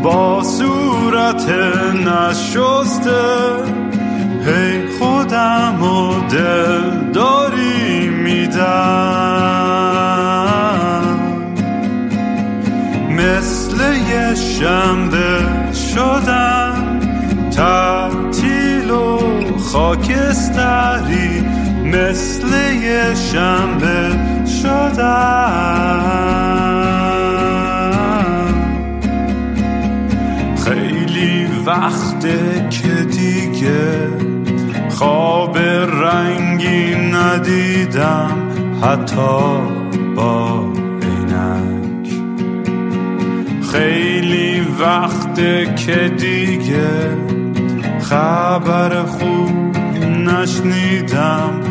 با صورت نشسته. هی خودم و دل داری میدم. مثل یه شنبه شدم تعطیل و خاکستری. مثل یه شنبه شدم. خیلی وقته که دیگه خواب رنگی ندیدم حتی با خیلی وقته که دیگه خبر خوب نشنیدم.